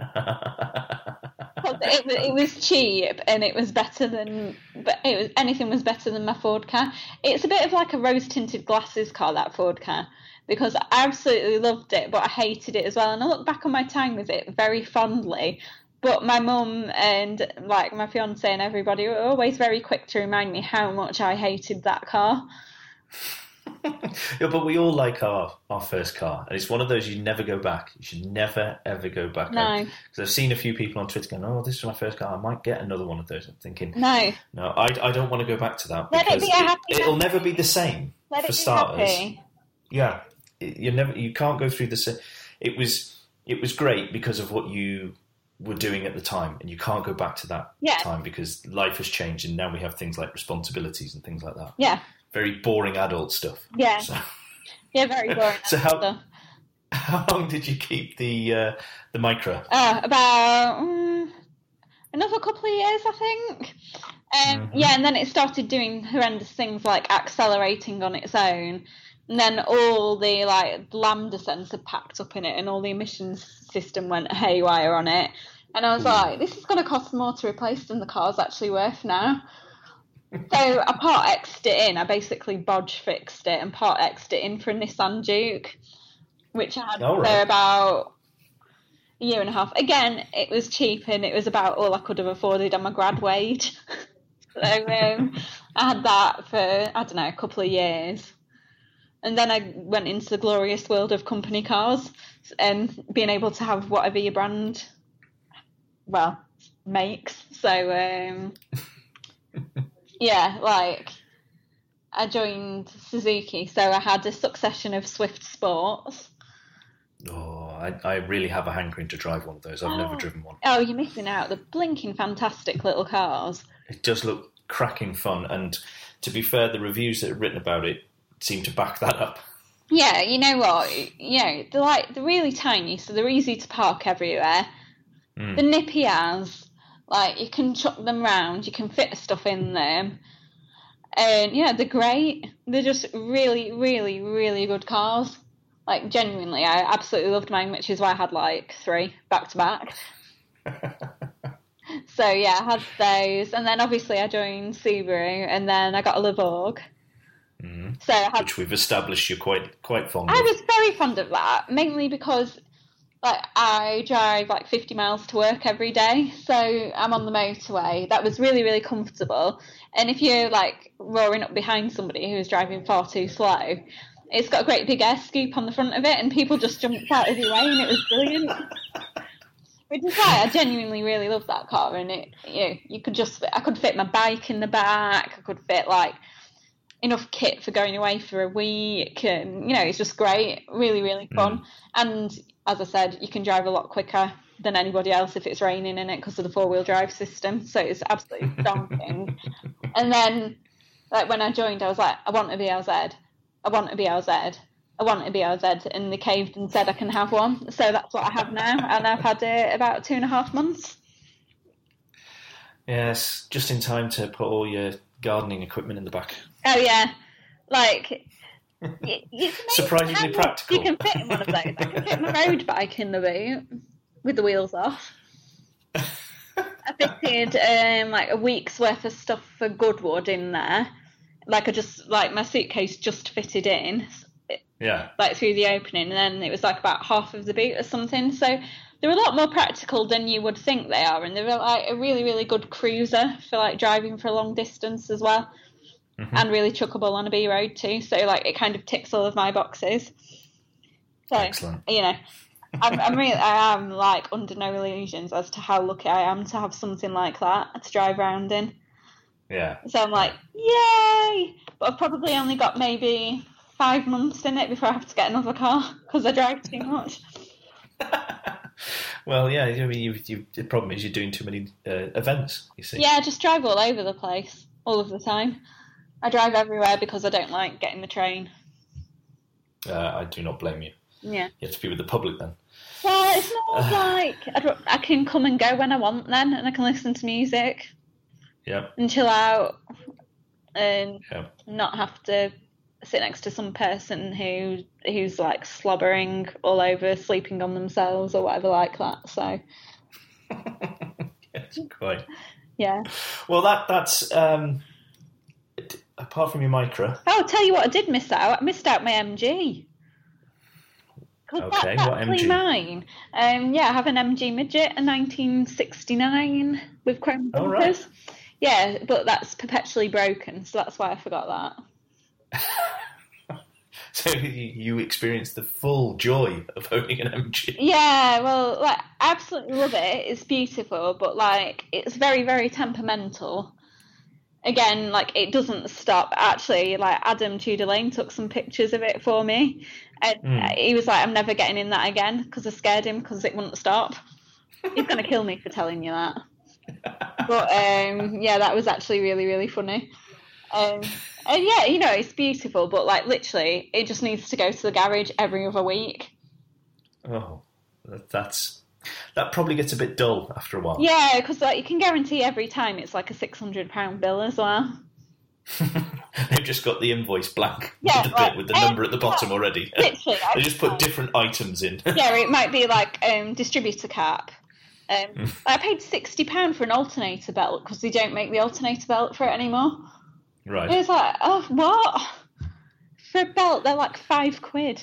<laughs> it, was- it was <laughs> cheap and it was better than but it was anything was better than my Ford Ka. It's a bit of like a rose tinted glasses car that Ford Ka because I absolutely loved it but I hated it as well and I look back on my time with it very fondly. But my mum and like my fiance and everybody were always very quick to remind me how much I hated that car. <laughs> yeah, but we all like our, our first car, and it's one of those you never go back. You should never ever go back. No. because I've seen a few people on Twitter going, "Oh, this is my first car. I might get another one of those." I'm thinking, No. no, I, I don't want to go back to that Let it because be a happy it, will never be the same Let for it be starters. happy. Yeah, it, you never you can't go through the. sa- It was it was great because of what you were doing at the time, and you can't go back to that Yeah. time because life has changed, and now we have things like responsibilities and things like that. Yeah. Very boring adult stuff. Yeah. So, <laughs> Yeah, very boring. <laughs> So how- stuff. <laughs> how long did you keep the uh, the Micra? Uh, about mm, another couple of years, I think. Um, Mhm. Yeah, and then it started doing horrendous things like accelerating on its own, and then all the like lambda sensor packed up in it, and all the emissions system went haywire on it. And I was Ooh. like, this is going to cost more to replace than the car's actually worth now. <laughs> so I part X'd it in. I basically bodge fixed it and part X'd it in for a Nissan Juke, which I had All right. about a year and a half. Again, it was cheap and it was about all I could have afforded on my grad wage. <laughs> so um, I had that for I don't know a couple of years, and then I went into the glorious world of company cars and being able to have whatever your brand, well, makes. So um, <laughs> yeah, like I joined Suzuki, so I had a succession of Swift Sports. Oh, I, I really have a hankering to drive one of those. I've never Oh. driven one. Oh, you're missing out. The blinking fantastic little cars. It does look cracking fun, and to be fair, the reviews that are written about it seem to back that up. Yeah, you know what? You know, they're like they're really tiny, so they're easy to park everywhere. Mm. The nippy as, like you can chuck them round, you can fit stuff in them. And yeah, they're great. They're just really, really, really good cars. Like genuinely, I absolutely loved mine, which is why I had like three back to back. <laughs> So yeah, I had those, and then obviously I joined Subaru, and then I got a Levorg. Mm. So I had Which we've established you're quite quite fond of. I of. was very fond of that, mainly because like I drive like 50 miles to work every day, so I'm on the motorway. That was really really comfortable. And if you're like roaring up behind somebody who's driving far too slow, it's got a great big air scoop on the front of it, and people just jumped out of your way, and it was brilliant. Which is why I genuinely really love that car, and it you know, you could just I could fit my bike in the back, I could fit like enough kit for going away for a week and you know it's just great really really mm. fun. And as i said you can drive a lot quicker than anybody else if it's raining in it because of the four-wheel drive system so it's absolutely <laughs> daunting. And then like when i joined i was like i want a BRZ i want a BRZ i want a BRZ and they caved and said i can have one so that's what i have now and i've had it about two and a half months. Yes, just in time to put all your gardening equipment in the back. Oh yeah like y- <laughs> it's amazing Surprisingly practical. You can fit in one of those. I can fit my road bike in the boot with the wheels off. I fitted um, like a week's worth of stuff for Goodwood in there. Like I just like my suitcase just fitted in, Yeah. like through the opening, and then it was like about half of the boot or something. So they're a lot more practical than you would think they are, and they're like a really really good cruiser for like driving for a long distance as well Mhm. and really chuckable on a B road too. So like it kind of ticks all of my boxes. So Excellent. you know, I'm, I'm really I am like under no illusions as to how lucky I am to have something like that to drive around in. Yeah. So I'm like, yay! But I've probably only got maybe five months in it before I have to get another car because I drive too much. <laughs> well, yeah. I mean, you, you, the problem is you're doing too many uh, events. You see. Yeah, I just drive all over the place all of the time. I drive everywhere because I don't like getting the train. Uh, I do not blame you. Yeah. You have to be with the public then. Well, it's not like I, I can come and go when I want then, and I can listen to music Yeah. and chill out, and Yeah. not have to sit next to some person who who's like slobbering all over, sleeping on themselves or whatever like that. So <laughs> yes, quite. Yeah. Well, that that's um, apart from your Micra. Oh, I'll tell you what, I did miss out. I missed out my MG. Okay, that, what MG? mine. Um, yeah, I have an MG midget, a 1969 with chrome Oh, bumpers. right. Yeah, but that's perpetually broken, so that's why I forgot that. <laughs> So you, you experienced the full joy of owning an MG. Yeah, well, like, I absolutely love it. It's beautiful, but like, it's very, very temperamental. Again, like, it doesn't stop. Actually, like, Adam Tudor Lane took some pictures of it for me, and Mm. he was like, "I'm never getting in that again" because I scared him because it wouldn't stop. He's gonna kill me for telling you that. <laughs> But um, yeah, that was actually really, really funny. Um, and yeah, you know, it's beautiful, but like literally, it just needs to go to the garage every other week. Oh, that's that probably gets a bit dull after a while. Yeah, because like you can guarantee every time it's like a six hundred pound bill as well. <laughs> They've just got the invoice blank Yeah, with, the like, bit, with the number at the bottom already. <laughs> Literally, they just put different items in. <laughs> Yeah, it might be like um, distributor cap. Um, I paid sixty pound for an alternator belt because they don't make the alternator belt for it anymore. It right. was like, oh, what? For a belt, they're like five quid.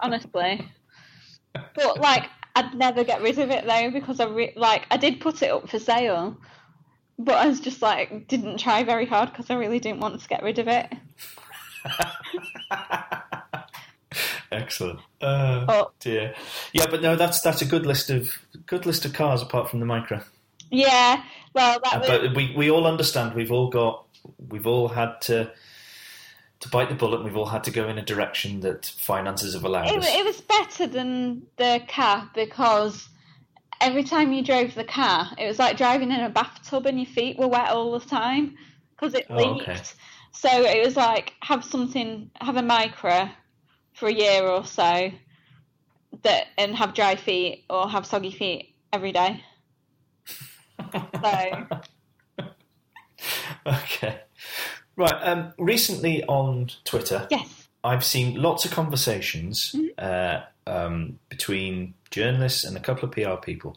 Honestly. But like, I'd never get rid of it though because I re- like I did put it up for sale, but I was just like didn't try very hard because I really didn't want to get rid of it. <laughs> Excellent. Uh, Oh. dear. Yeah, but no, that's that's a good list of good list of cars apart from the Micra. Yeah, well, that Uh, was but we we all understand. We've all got. We've all had to to bite the bullet. We've all had to go in a direction that finances have allowed it, us. it was better than the car because every time you drove the car, it was like driving in a bathtub and your feet were wet all the time because it Oh, leaked. okay. So it was like have something, have a Micra for a year or so, that and have dry feet or have soggy feet every day. <laughs> So okay. Right. Um, recently on Twitter, yes, I've seen lots of conversations Mm-hmm. uh, um, between journalists and a couple of PR people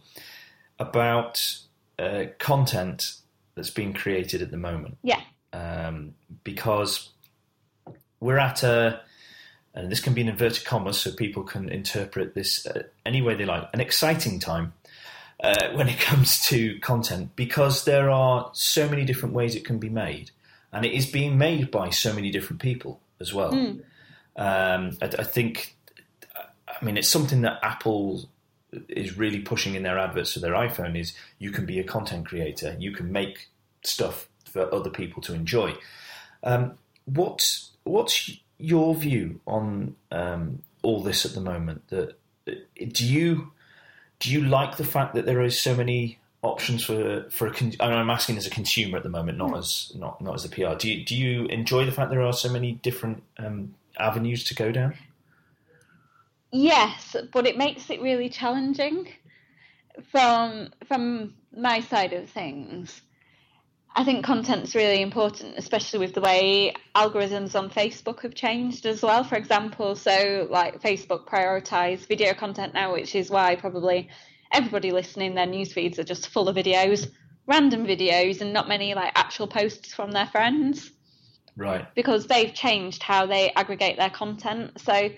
about uh, content that's being created at the moment. yeah, Um, because we're at a, and this can be in inverted commas, so people can interpret this uh, any way they like, an exciting time uh, when it <laughs> comes to content because there are so many different ways it can be made, and it is being made by so many different people as well. Mm. Um, I, I think, I mean, it's something that Apple is really pushing in their adverts for their iPhone. Is you can be a content creator, you can make stuff for other people to enjoy. Um, what's what's your view on um, all this at the moment? That do you do you like the fact that there is so many options for for a con- I'm asking as a consumer at the moment, not as not not as a PR. Do you do you enjoy the fact there are so many different um, avenues to go down? yes, but it makes it really challenging from from my side of things. I think content's really important, especially with the way algorithms on Facebook have changed as well. For example, so like Facebook prioritize video content now, which is why probably everybody listening their news feeds are just full of videos, random videos, and not many like actual posts from their friends Right. because they've changed how they aggregate their content. So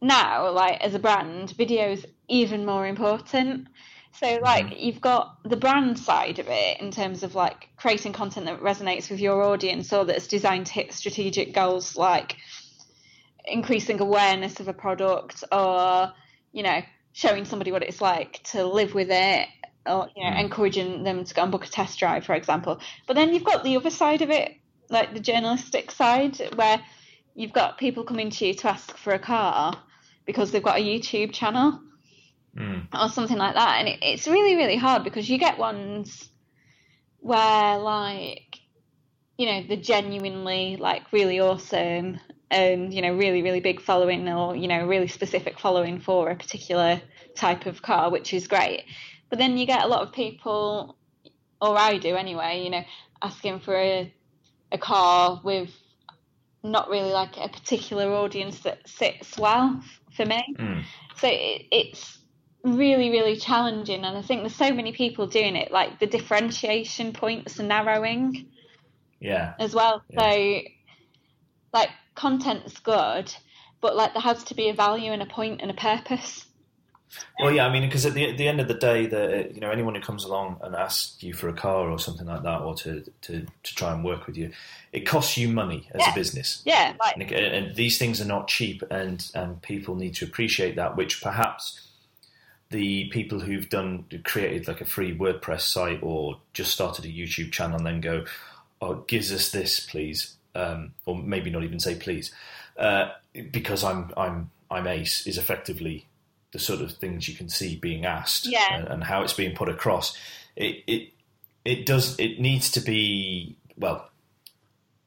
now, like as a brand, video is even more important. So mm-hmm. like you've got the brand side of it in terms of like creating content that resonates with your audience or that's designed to hit strategic goals like increasing awareness of a product or you know showing somebody what it's like to live with it or you know Mm. encouraging them to go and book a test drive for example but then you've got the other side of it like the journalistic side where you've got people coming to you to ask for a car because they've got a YouTube channel Mm. or something like that. And it, it's really, really hard because you get ones where, like, you know, they're genuinely, like, really awesome and, you know, really, really big following or, you know, really specific following for a particular type of car, which is great. But then you get a lot of people, or I do anyway, you know, asking for a, a car with not really like a particular audience that sits well for me. Mm. So it, it's really, really challenging. And I think there's so many people doing it, like the differentiation points are narrowing Yeah. as well. Yeah. So, like, content's good, but like there has to be a value and a point and a purpose. Well, yeah, I mean, because at the, at the end of the day, the you know anyone who comes along and asks you for a car or something like that, or to to, to try and work with you, it costs you money as Yeah. a business. Yeah, like And, and these things are not cheap, and and people need to appreciate that. Which perhaps the people who've done created like a free WordPress site or just started a YouTube channel and then go, oh, gives us this, please, um, or maybe not even say please, uh, because I'm I'm I'm Ace is effectively the sort of things you can see being asked Yeah. and, and how it's being put across. It it it does it needs to be well,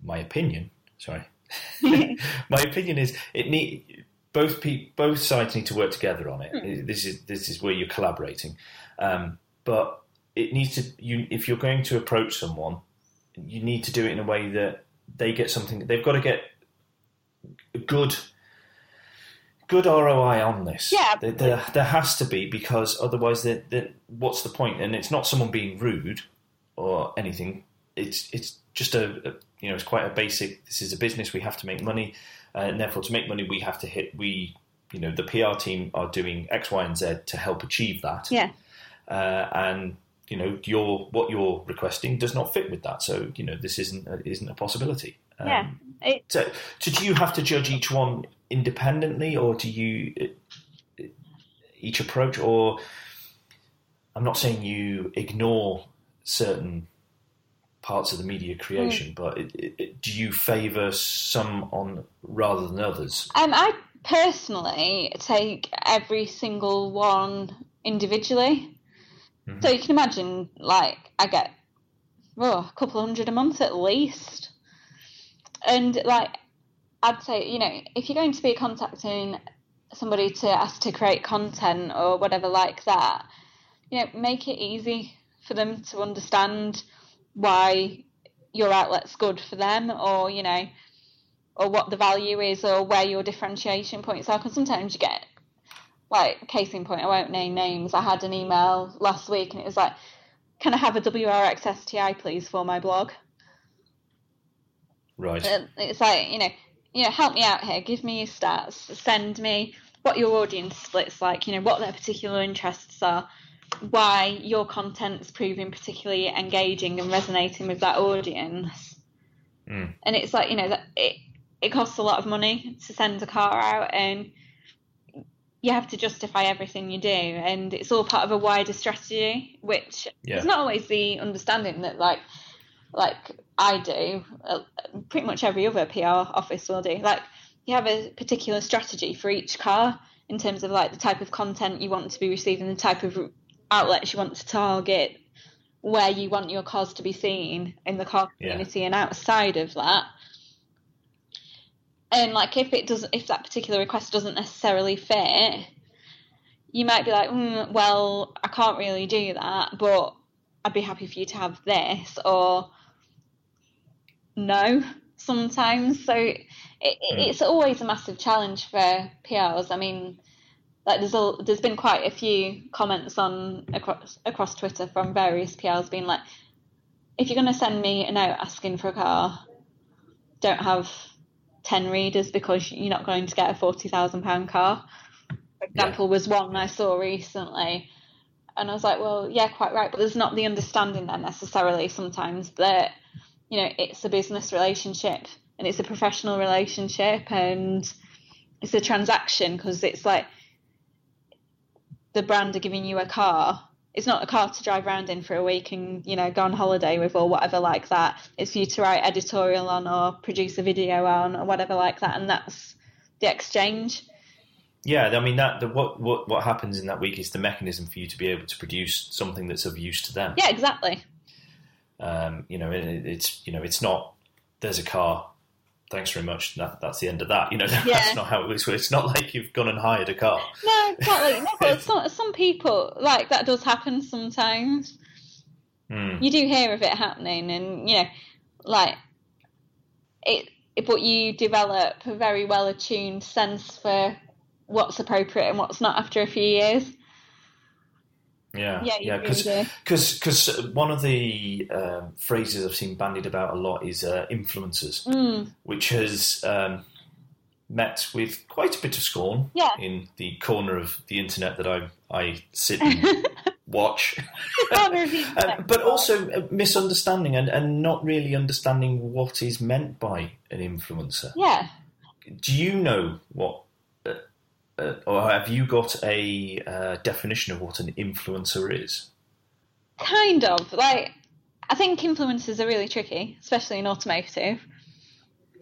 my opinion. Sorry, <laughs> <laughs> my opinion is it need both pe- both sides need to work together on it. This is this is where you're collaborating, um, but it needs to you if you're going to approach someone, you need to do it in a way that they get something. They've got to get a good good ROI on this. Yeah. there, there, there has to be because otherwise, the the what's the point? And it's not someone being rude or anything. It's it's just a, a you know it's quite a basic. This is a business. We have to make money, uh, and therefore to make money we have to hit. We you know the PR team are doing X, Y, and Z to help achieve that. yeah, Uh, and you know your what you're requesting does not fit with that. So you know this isn't a, isn't a possibility. Um, yeah. It, so, so do you have to judge each one independently, or do you each approach? Or I'm not saying you ignore certain parts of the media creation, but it, it, do you favour some on rather than others? Um, I personally take every single one individually. Mhm. So you can imagine, like, I get oh, a couple hundred a month at least. And, like, I'd say, you know, if you're going to be contacting somebody to ask to create content or whatever like that, you know, make it easy for them to understand why your outlet's good for them or, you know, or what the value is or where your differentiation points are because sometimes you get like case in point i won't name names. I had an email last week and it was like can i have a wrx sti please for my blog? Right. And it's like you know you know help me out here. Give me your stats. Send me what your audience splits like you know what their particular interests are why your content's proving particularly engaging and resonating with that audience. Mm. and it's like you know that it it costs a lot of money to send a car out and you have to justify everything you do and it's all part of a wider strategy which Yeah. is not always the understanding that like like I do uh, pretty much every other PR office will do like you have a particular strategy for each car in terms of like the type of content you want to be receiving the type of outlets you want to target where you want your cars to be seen in the car Yeah. community and outside of that and like if it doesn't if that particular request doesn't necessarily fit you might be like mm, well i can't really do that but i'd be happy for you to have this or no sometimes so it, it, Mm. it's always a massive challenge for prs i mean like there's a, there's been quite a few comments on across across twitter from various prs being like if you're going to send me a note asking for a car don't have 10 readers because you're not going to get a £40,000 car. For example, was one I saw recently. And I was like, well, yeah, quite right. But there's not the understanding there necessarily sometimes that, you know, it's a business relationship and it's a professional relationship and it's a transaction because it's like the brand are giving you a car. It's not a car to drive around in for a week and you know go on holiday with or whatever like that. It's for you to write editorial on or produce a video on or whatever like that, and that's the exchange. Yeah, I mean that the, what what what happens in that week is the mechanism for you to be able to produce something that's of use to them. Yeah, exactly. Um, you know, it, it's you know, it's not there's a car. Thanks very much. That, that's the end of that. You know, <laughs> Yeah. that's not how it works. It's not like you've gone and hired a car. No, exactly. No, <laughs> but some some people like that does happen sometimes. Hmm. You do hear of it happening, and you know, like it. But you develop a very well attuned sense for what's appropriate and what's not after a few years. Yeah, Yeah, yeah, really because one of the um, phrases I've seen bandied about a lot is uh, influencers, Mm, which has um, met with quite a bit of scorn Yeah. in the corner of the internet that I I sit and <laughs> watch, corner of the Uh, but also misunderstanding and, and not really understanding what is meant by an influencer. yeah, Do you know what? Uh, or have you got a uh, definition of what an influencer is? kind of. Like, I think influencers are really tricky, especially in automotive,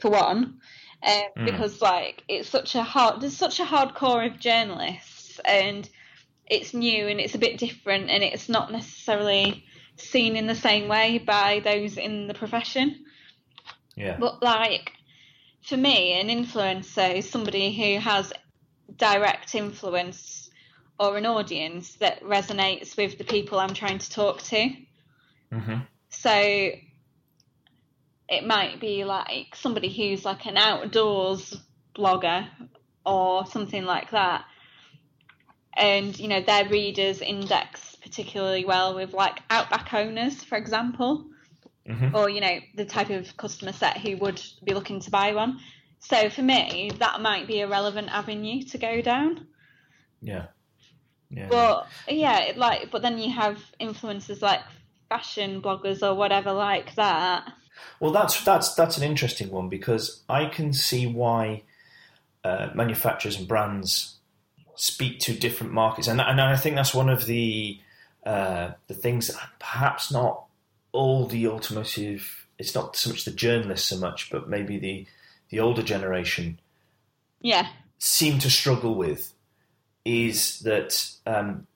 for one, um, Mm. because like it's such a hard. There's such a hardcore of journalists, and it's new and it's a bit different, and it's not necessarily seen in the same way by those in the profession. Yeah. But like for me, an influencer is somebody who has direct influence or an audience that resonates with the people I'm trying to talk to. hmm So it might be like somebody who's like an outdoors blogger or something like that. And you know, their readers index particularly well with like outback owners, for example hmm or you know the type of customer set who would be looking to buy one. So for me, that might be a relevant avenue to go down. Yeah. Yeah. But yeah, it like but then you have influencers like fashion bloggers or whatever like that. Well, that's that's that's an interesting one because I can see why uh, manufacturers and brands speak to different markets, and and I think that's one of the uh, the things that perhaps not all the automotive. It's not so much the journalists so much, but maybe the the older generation Yeah, seem to struggle with is that um,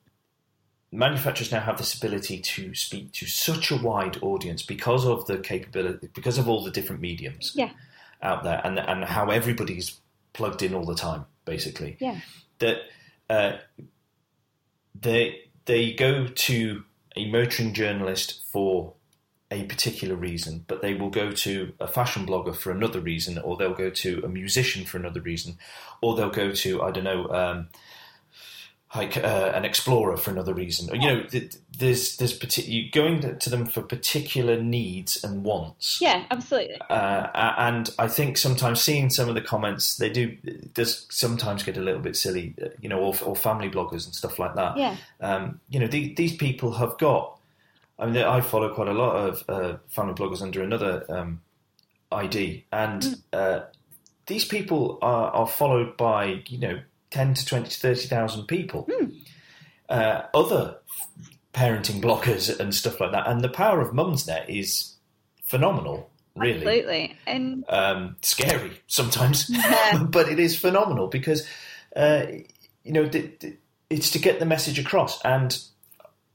manufacturers now have this ability to speak to such a wide audience because of the capability, because of all the different mediums Yeah. out there, and and how everybody's plugged in all the time, basically. Yeah. That uh, they they go to a motoring journalist for a particular reason, but they will go to a fashion blogger for another reason, or they'll go to a musician for another reason, or they'll go to I don't know, um, like uh, an explorer for another reason. You know, th- there's there's parti- you going to them for particular needs and wants. yeah, absolutely. Uh, and I think sometimes seeing some of the comments, they do does sometimes get a little bit silly, you know, or, or family bloggers and stuff like that. Yeah, Um, you know, the, these people have got. I mean, I follow quite a lot of uh, family bloggers under another um, ID, and uh, these people are, are followed by you know ten to twenty to thirty thousand people. Uh, other parenting bloggers and stuff like that, and the power of Mumsnet is phenomenal. Really, absolutely. And um, scary sometimes, Yeah. <laughs> but it is phenomenal because uh, you know it's to get the message across. And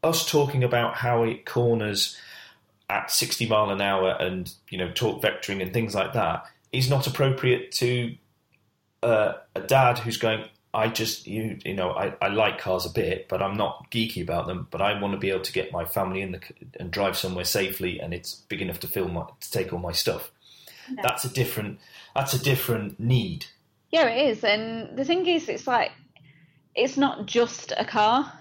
us talking about how it corners at sixty mile an hour and you know torque vectoring and things like that is not appropriate to uh, a dad who's going. I just you you know I, I like cars a bit, but I'm not geeky about them. But I want to be able to get my family in the and drive somewhere safely, and it's big enough to fill my to take all my stuff. That's a different that's a different need. yeah, it is. And the thing is, it's like it's not just a car.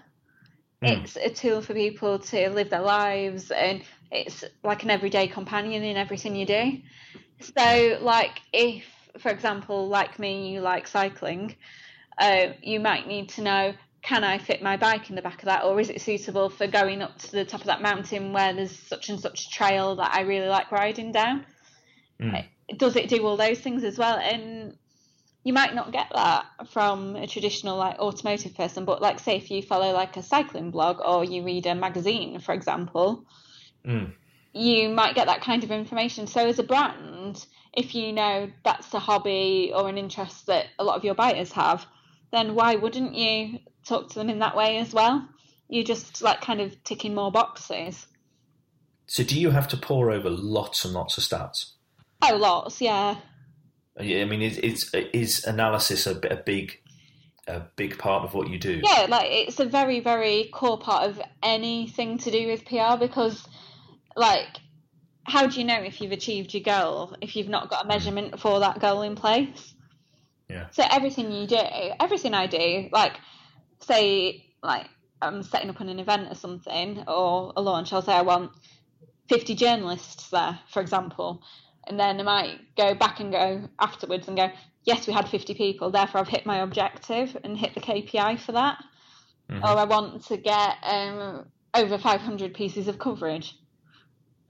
Mm. It's a tool for people to live their lives, and it's like an everyday companion in everything you do. So, like, if, for example, like me, you like cycling, uh, you might need to know can I fit my bike in the back of that, or is it suitable for going up to the top of that mountain where there's such and such a trail that I really like riding down? Mm. Does it do all those things as well? And you might not get that from a traditional like automotive person, but like say if you follow like a cycling blog or you read a magazine, for example, Mm. you might get that kind of information. So as a brand, if you know that's a hobby or an interest that a lot of your buyers have, then why wouldn't you talk to them in that way as well? You're just like kind of ticking more boxes. So do you have to pour over lots and lots of stats? Oh, lots, yeah. I mean, is is, is analysis a, a big a big part of what you do? Yeah, like it's a very, very core part of anything to do with PR because, like, how do you know if you've achieved your goal if you've not got a mm. measurement for that goal in place? Yeah. So everything you do, everything I do, like, say, like I'm setting up on an event or something or a launch, I'll say I want 50 journalists there, for example. And then I might go back and go afterwards and go, yes, we had 50 people, therefore I've hit my objective and hit the KPI for that. Mm-hmm. Or I want to get um, over 500 pieces of coverage,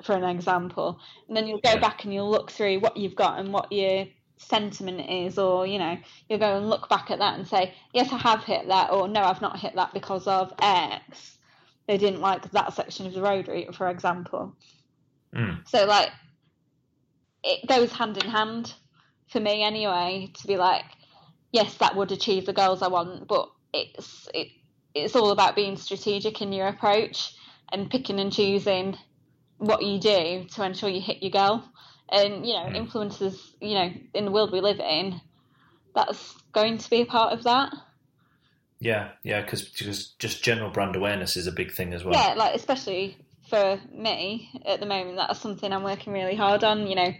for an example. And then you'll go yeah. back and you'll look through what you've got and what your sentiment is, or, you know, you'll go and look back at that and say, yes, I have hit that, or no, I've not hit that because of X. They didn't like that section of the road route, for example. Mm. So, like, it goes hand in hand for me anyway to be like, yes, that would achieve the goals I want, but it's it, it's all about being strategic in your approach and picking and choosing what you do to ensure you hit your goal. And you know, mm. influencers, you know, in the world we live in, that's going to be a part of that. Yeah, yeah, because just general brand awareness is a big thing as well. Yeah, like especially for me at the moment, that's something I'm working really hard on. You know,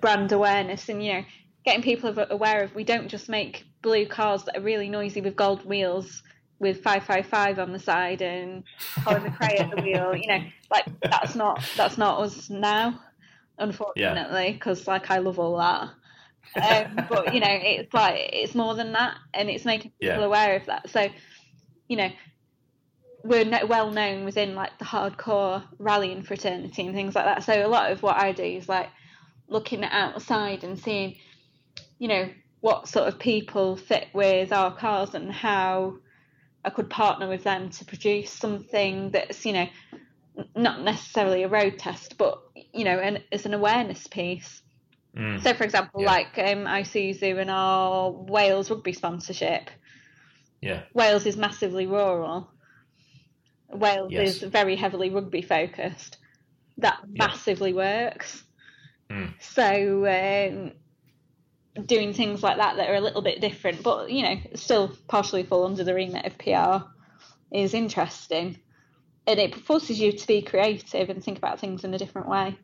brand awareness and you know getting people aware of we don't just make blue cars that are really noisy with gold wheels with 555 on the side and Colin McRae at the wheel you know like that's not that's not us now unfortunately because yeah. like I love all that um, but you know it's like it's more than that and it's making people yeah. aware of that so you know we're well known within like the hardcore rallying fraternity and things like that so a lot of what I do is like looking outside and seeing, you know, what sort of people fit with our cars and how I could partner with them to produce something that's, you know, not necessarily a road test, but you know, and it's an awareness piece. Mm. So, for example, yeah. like um, Isuzu and our Wales rugby sponsorship. Yeah. Wales is massively rural. Wales yes. is very heavily rugby focused. That yeah. massively works. Mm. So um, doing things like that that are a little bit different, but you know, still partially fall under the remit of PR is interesting, and it forces you to be creative and think about things in a different way.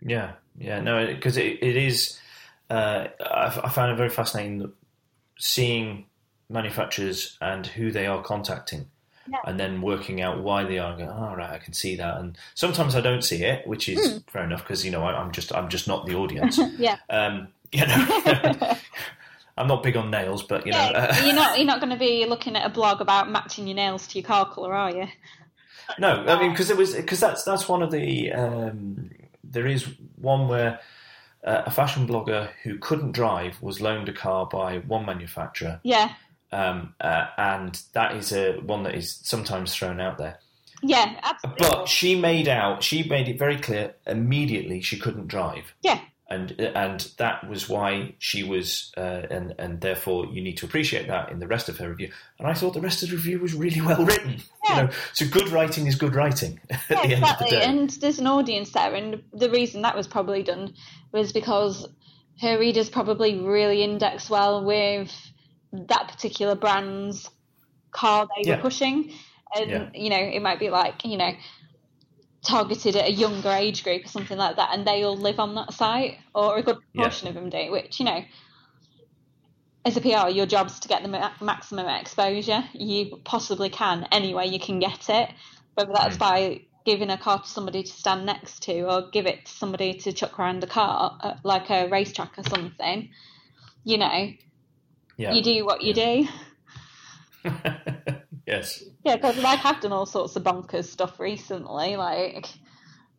Yeah, yeah, no, because it, it is. Uh, I, I find it very fascinating seeing manufacturers and who they are contacting yeah. and then working out why they are. Going, oh, right, I can see that. And sometimes I don't see it, which is mm. fair enough because you know I, am just I'm just not the audience. <laughs> yeah. Um, you know. <laughs> I'm not big on nails, but you yeah, know, uh, you're <laughs> not you're not going to be looking at a blog about matching your nails to your car colour, are you? No, I mean because it was because that's that's one of the um, there is one where uh, a fashion blogger who couldn't drive was loaned a car by one manufacturer. Yeah. Um, uh, and that is a one that is sometimes thrown out there. Yeah, absolutely. But she made out, she made it very clear immediately she couldn't drive. Yeah. And and that was why she was, uh, and and therefore you need to appreciate that in the rest of her review. And I thought the rest of the review was really well written. Yeah. You know, so good writing is good writing. <laughs> yeah, exactly. And there's an audience there, and the reason that was probably done was because her readers probably really index well with that particular brand's car they yeah. were pushing. And, yeah. you know, it might be like, you know, targeted at a younger age group or something like that, and they all live on that site, or a good portion yeah. of them do, which, you know, as a PR, your job's to get the maximum exposure you possibly can, any way you can get it, whether that's mm. by giving a car to somebody to stand next to, or give it to somebody to chuck around the car, uh, like a racetrack or something, you know, yeah. you do what you do. <laughs> yes. Yeah, because like I've done all sorts of bonkers stuff recently, like,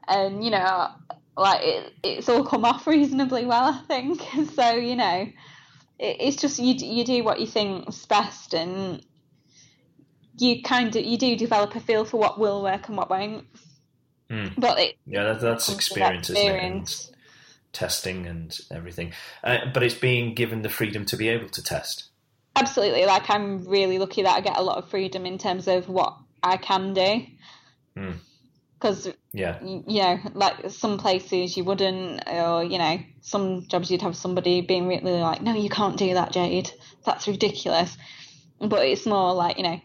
and you know, like it, it's all come off <laughs> reasonably well, I think. <laughs> So you know, it, it's just you you do what you think's best, and you kind of you do develop a feel for what will work and what won't. Mm. But it, yeah, that, that's experience, experience testing and everything. Uh, but it's being given the freedom to be able to test. Absolutely. Like, I'm really lucky that I get a lot of freedom in terms of what I can do. Because, hmm. yeah, you know, like some places you wouldn't, or, you know, some jobs you'd have somebody being really like, no, you can't do that, Jade. That's ridiculous. But it's more like, you know,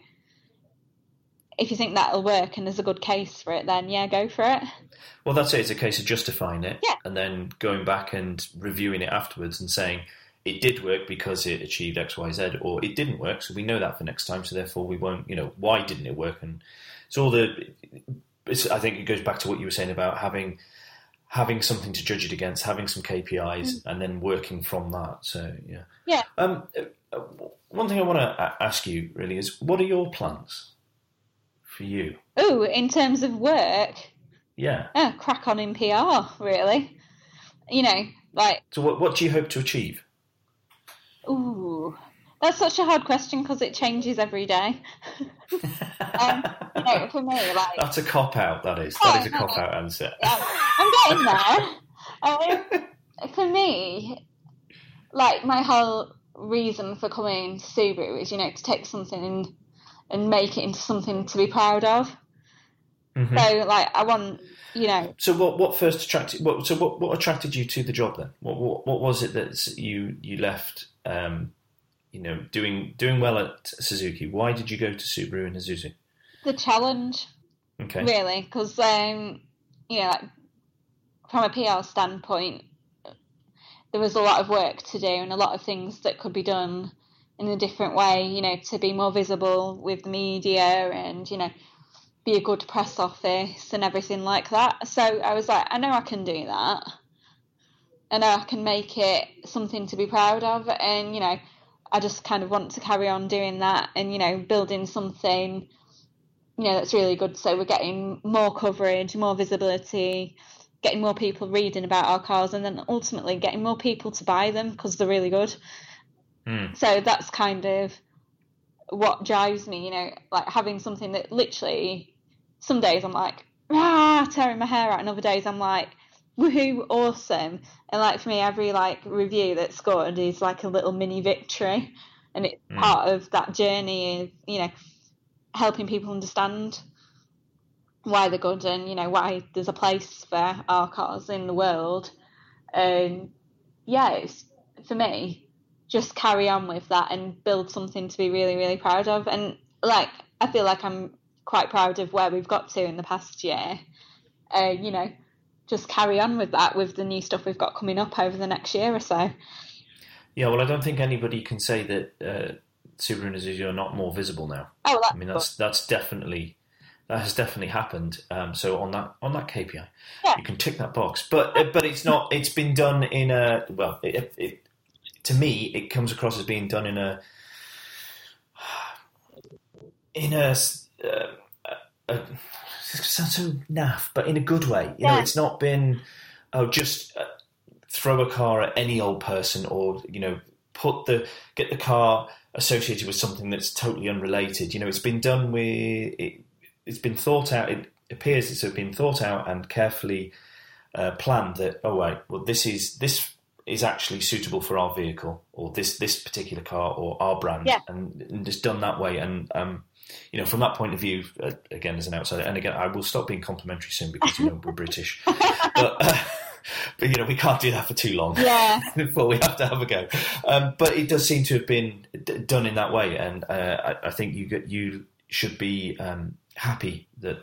if you think that'll work and there's a good case for it, then yeah, go for it. Well, that's it. It's a case of justifying it, yeah. and then going back and reviewing it afterwards and saying, it did work because it achieved X, Y, Z, or it didn't work. So we know that for next time. So therefore, we won't. You know, why didn't it work? And it's all the. It's, I think it goes back to what you were saying about having having something to judge it against, having some KPIs, mm. and then working from that. So yeah. Yeah. Um, uh, one thing I want to ask you really is, what are your plans for you? Oh, in terms of work. Yeah. Oh, crack on in PR, really. You know, like. So, what, what do you hope to achieve? Ooh, that's such a hard question because it changes every day. <laughs> um, you know, for me, like that's a cop out. That is. That oh, a cop out answer. Yeah, I'm getting <laughs> there. Um, for me, like my whole reason for coming to Subaru is, you know, to take something and and make it into something to be proud of. Mm-hmm. So, like, I want you know. So what what first attracted? What so what what attracted you to the job then? What what, what was it that you you left? Um, you know, doing doing well at Suzuki. Why did you go to Subaru and Isuzu? The challenge. Okay. Really, because um, you know, like, from a PR standpoint, there was a lot of work to do and a lot of things that could be done in a different way. You know, to be more visible with the media and you know be a good press office and everything like that. So I was like, I know I can do that. I know I can make it something to be proud of. And, you know, I just kind of want to carry on doing that and, you know, building something, you know, that's really good. So we're getting more coverage, more visibility, getting more people reading about our cars, and then ultimately getting more people to buy them because they're really good. Mm. So that's kind of what drives me, you know, like having something that literally some days I'm like, ah, tearing my hair out, and other days I'm like, woohoo, awesome. And like for me, every like review that's good is like a little mini victory, and it's mm. part of that journey of you know helping people understand why they're good and you know why there's a place for our cars in the world. And yeah, it's for me just carry on with that and build something to be really really proud of. And like I feel like I'm quite proud of where we've got to in the past year. Uh, you know, just carry on with that with the new stuff we've got coming up over the next year or so. Yeah, well, I don't think anybody can say that uh, Subaru and Isuzu are not more visible now. Oh, I mean that's that's definitely that has definitely happened. Um, so on that on that KPI, yeah. you can tick that box. But uh, but it's not. It's been done in a well. It, it, to me, it comes across as being done in a in a uh, uh, sounds so naff, but in a good way. You yeah. know, it's not been oh just uh, throw a car at any old person or you know put the get the car associated with something that's totally unrelated. You know, it's been done with it, has been thought out. It appears it's been thought out and carefully uh, planned. That oh wait, well this is this is actually suitable for our vehicle or this this particular car or our brand, yeah. and, and just done that way. And um, you know, from that point of view, uh, again as an outsider, and again, I will stop being complimentary soon because you know we're British, <laughs> but. Uh, but you know we can't do that for too long. Yeah. <laughs> before we have to have a go. Um, but it does seem to have been d- done in that way, and uh, I, I, think you get, you should be um, happy that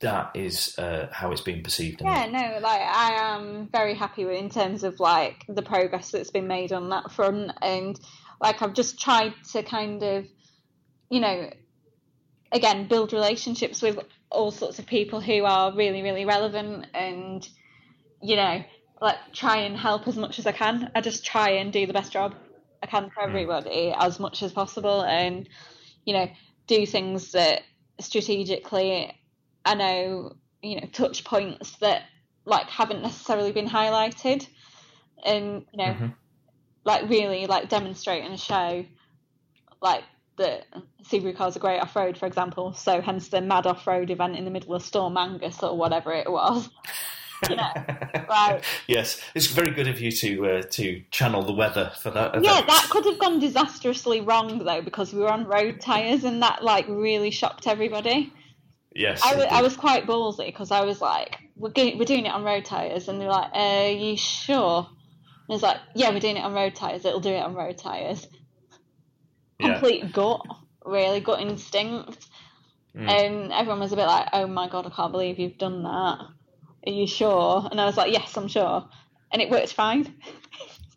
that is uh, how it's being perceived. Yeah, no, like I am very happy with in terms of like the progress that's been made on that front, and like I've just tried to kind of, you know, again build relationships with all sorts of people who are really really relevant and you know like try and help as much as I can. I just try and do the best job I can for hmm. everybody mm. as much as possible and you know do things that strategically I know you know touch points that like haven't necessarily been highlighted and you know mm-hmm. like really like demonstrate and show like that Subaru cars are great off road, for example. So hence the mad off road event in the middle of Storm Angus or whatever it was. You know, <laughs> right? Yes, it's very good of you to uh, to channel the weather for that. Event. Yeah, that could have gone disastrously wrong though because we were on road tires and that like really shocked everybody. Yes, I, w- I was quite ballsy because I was like, "We're we're doing it on road tires," and they're like, "Are you sure?" And it's like, "Yeah, we're doing it on road tires. It'll do it on road tires." complete gut, really gut instinct. Mm. And everyone was a bit like, "Oh my god, I can't believe you've done that. Are you sure?" And I was like, "Yes, I'm sure." And it worked fine. <laughs>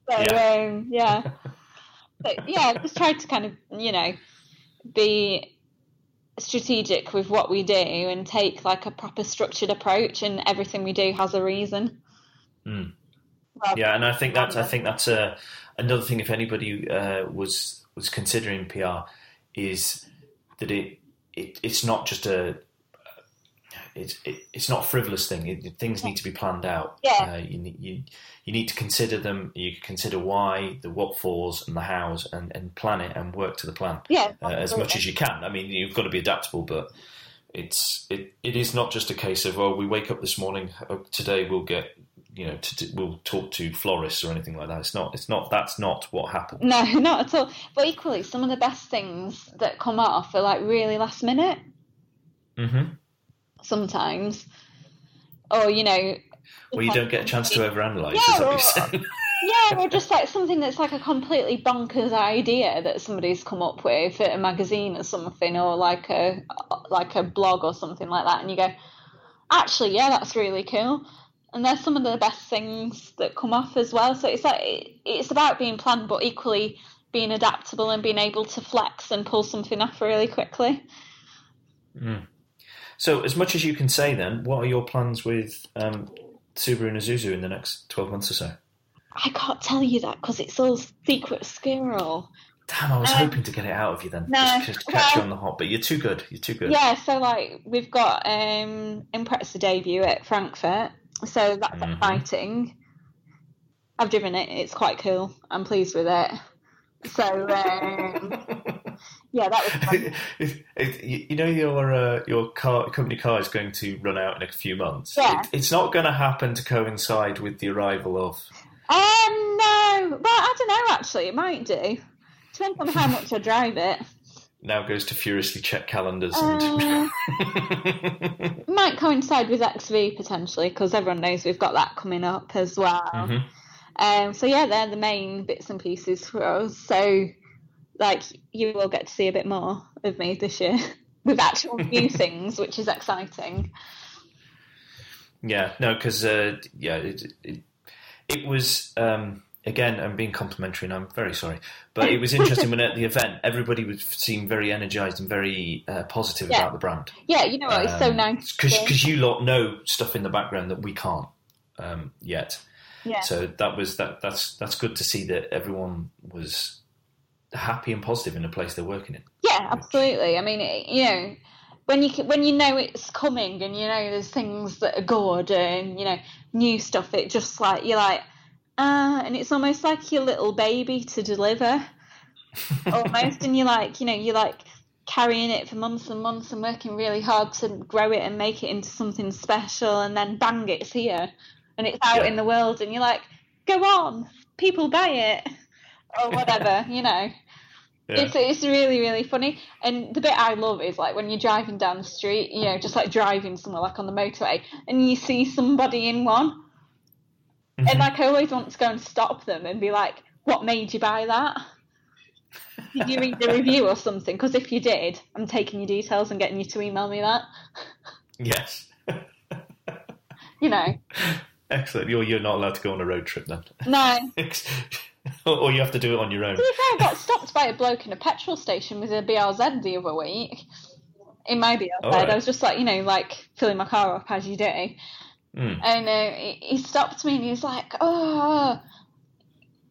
So Yeah. um, yeah, <laughs> but yeah, just try to kind of you know be strategic with what we do and take like a proper structured approach, and everything we do has a reason. Mm. Yeah, and I think that's I think that's uh, another thing. If anybody uh, was was considering PR, is that it, it it's not just a it's it, it's not a frivolous thing. It, things need to be planned out. Yeah. Uh, you need you you need to consider them. You consider why, the what fors, and the hows, and, and plan it and work to the plan Yeah, uh, as much as you can. I mean, you've got to be adaptable, but it's it, it is not just a case of well, we wake up this morning uh, today we'll get you know to, to, we'll talk to florists or anything like that. It's not. It's not. That's not what happened. No, <laughs> not at all. But equally, some of the best things that come off are like really last minute hmm sometimes. Or, you know. Well, you don't get a chance to overanalyze. Yeah, is what saying? Yeah, or just like something that's like a completely bonkers idea that somebody's come up with at a magazine or something, or like a like a blog or something like that, and you go, actually, yeah, that's really cool. And there's some of the best things that come off as well. So it's like it's about being planned, but equally being adaptable and being able to flex and pull something off really quickly. Hmm. So, as much as you can say, then, what are your plans with um, Subaru and Isuzu in the next twelve months or so? I can't tell you that because it's all secret squirrel. Damn, I was Um, hoping to get it out of you then, no, just, just catch you on the hop. But you're too good. You're too good. Yeah, so like we've got um Impreza debut at Frankfurt, so that's Mhm. exciting. I've driven it; it's quite cool. I'm pleased with it. So um, <laughs> yeah, that was <laughs> if- you know your uh, your car company car is going to run out in a few months. Yeah. It, it's not going to happen to coincide with the arrival of. Um, no, well, I don't know. Actually, it might do. Depends on how <laughs> much I drive it. Now goes to furiously check calendars Uh, and. <laughs> it might coincide with XV potentially because everyone knows we've got that coming up as well. Mhm. Um, so yeah, they're the main bits and pieces for us. So like you will get to see a bit more of me this year <laughs> with actual new <laughs> things, which is exciting. Yeah, no, because uh, yeah, it, it, it was um, again. I'm being complimentary, and I'm very sorry, but it was interesting when at the event everybody was seemed very energized and very uh, positive Yeah. about the brand. Yeah, you know what? It's so nice. because you lot know stuff in the background that we can't um, yet. yeah. So that was that. That's that's good to see that everyone was happy and positive in the place they're working in. Yeah, absolutely. I mean, it, you know, when you when you know it's coming and you know there's things that are good and you know new stuff, it just like you're like, ah, and it's almost like your little baby to deliver, <laughs> almost. and you're like, you know, you're like carrying it for months and months and working really hard to grow it and make it into something special, and then bang, it's here and it's out Yeah. in the world, and you're like, go on, people buy it or whatever, you know. Yeah. It's it's really really funny, and the bit I love is like when you're driving down the street, you know, just like driving somewhere like on the motorway, and you see somebody in one, Mhm. and like I always want to go and stop them and be like, "What made you buy that? Did you read the review or something? Because if you did, I'm taking your details and getting you to email me that. yes, You know, <laughs> excellent. You're you're not allowed to go on a road trip then, no. <laughs> <laughs> or you have to do it on your own. To be fair, I got stopped by a bloke in a petrol station with a BRZ the other week. In my BRZ, Alright. I was just like, you know, like filling my car up as you do. Mm. And uh, he, he stopped me and he was like, oh,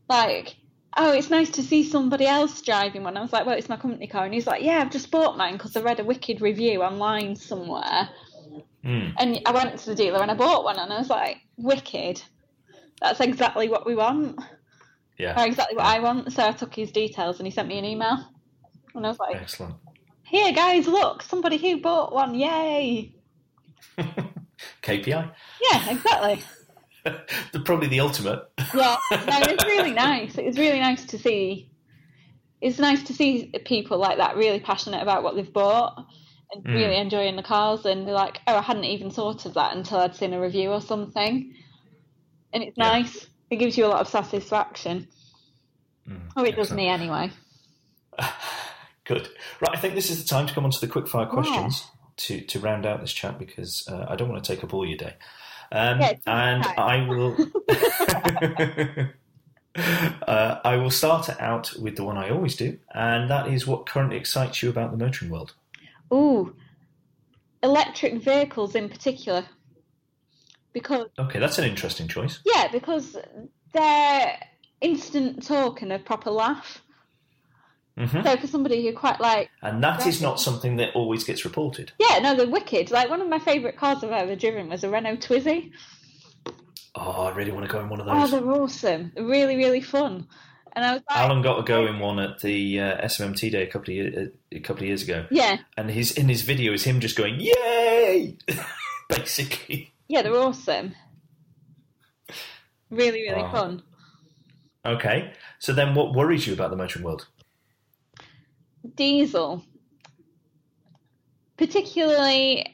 like, oh, it's nice to see somebody else driving one. I was like, well, it's my company car. And he's like, yeah, I've just bought mine because I read a wicked review online somewhere. Mm. And I went to the dealer and I bought one and I was like, wicked. That's exactly what we want. Yeah, exactly what I want. So I took his details and he sent me an email. And I was like, excellent. here, guys, look, somebody who bought one. Yay. <laughs> KPI, Yeah, exactly. <laughs> the, probably the ultimate. Yeah, no, it was really <laughs> nice. It was really nice to see. It's nice to see people like that really passionate about what they've bought and Mm. really enjoying the cars. And they're like, "Oh, I hadn't even thought of that until I'd seen a review or something." And it's Yeah. nice. It gives you a lot of satisfaction. Mm, Oh, it does me anyway. <laughs> Good. Right, I think this is the time to come on to the quickfire Yeah. questions to, to round out this chat because uh, I don't want to take up all your day. Um, Yeah, and time. I will. <laughs> Uh, I will start out with the one I always do, and that is what currently excites you about the motoring world. Ooh, electric vehicles in particular. Because Okay, that's an interesting choice. yeah, because they're instant torque and a proper laugh. hmm So for somebody who quite like And that is not something that always gets reported. yeah, no, they're wicked. Like one of my favourite cars I've ever driven was a Renault Twizy. Oh, I really want to go in one of those. Oh, those. they're awesome. They're really, really fun. And I was like, Alan got to go in one at the uh, SMMT day a couple of year, a couple of years ago, yeah, and his in his video is him just going "Yay!" <laughs> basically. Yeah, they're awesome. Really, really Wow. fun. Okay, so then what worries you about the motoring world? Diesel, particularly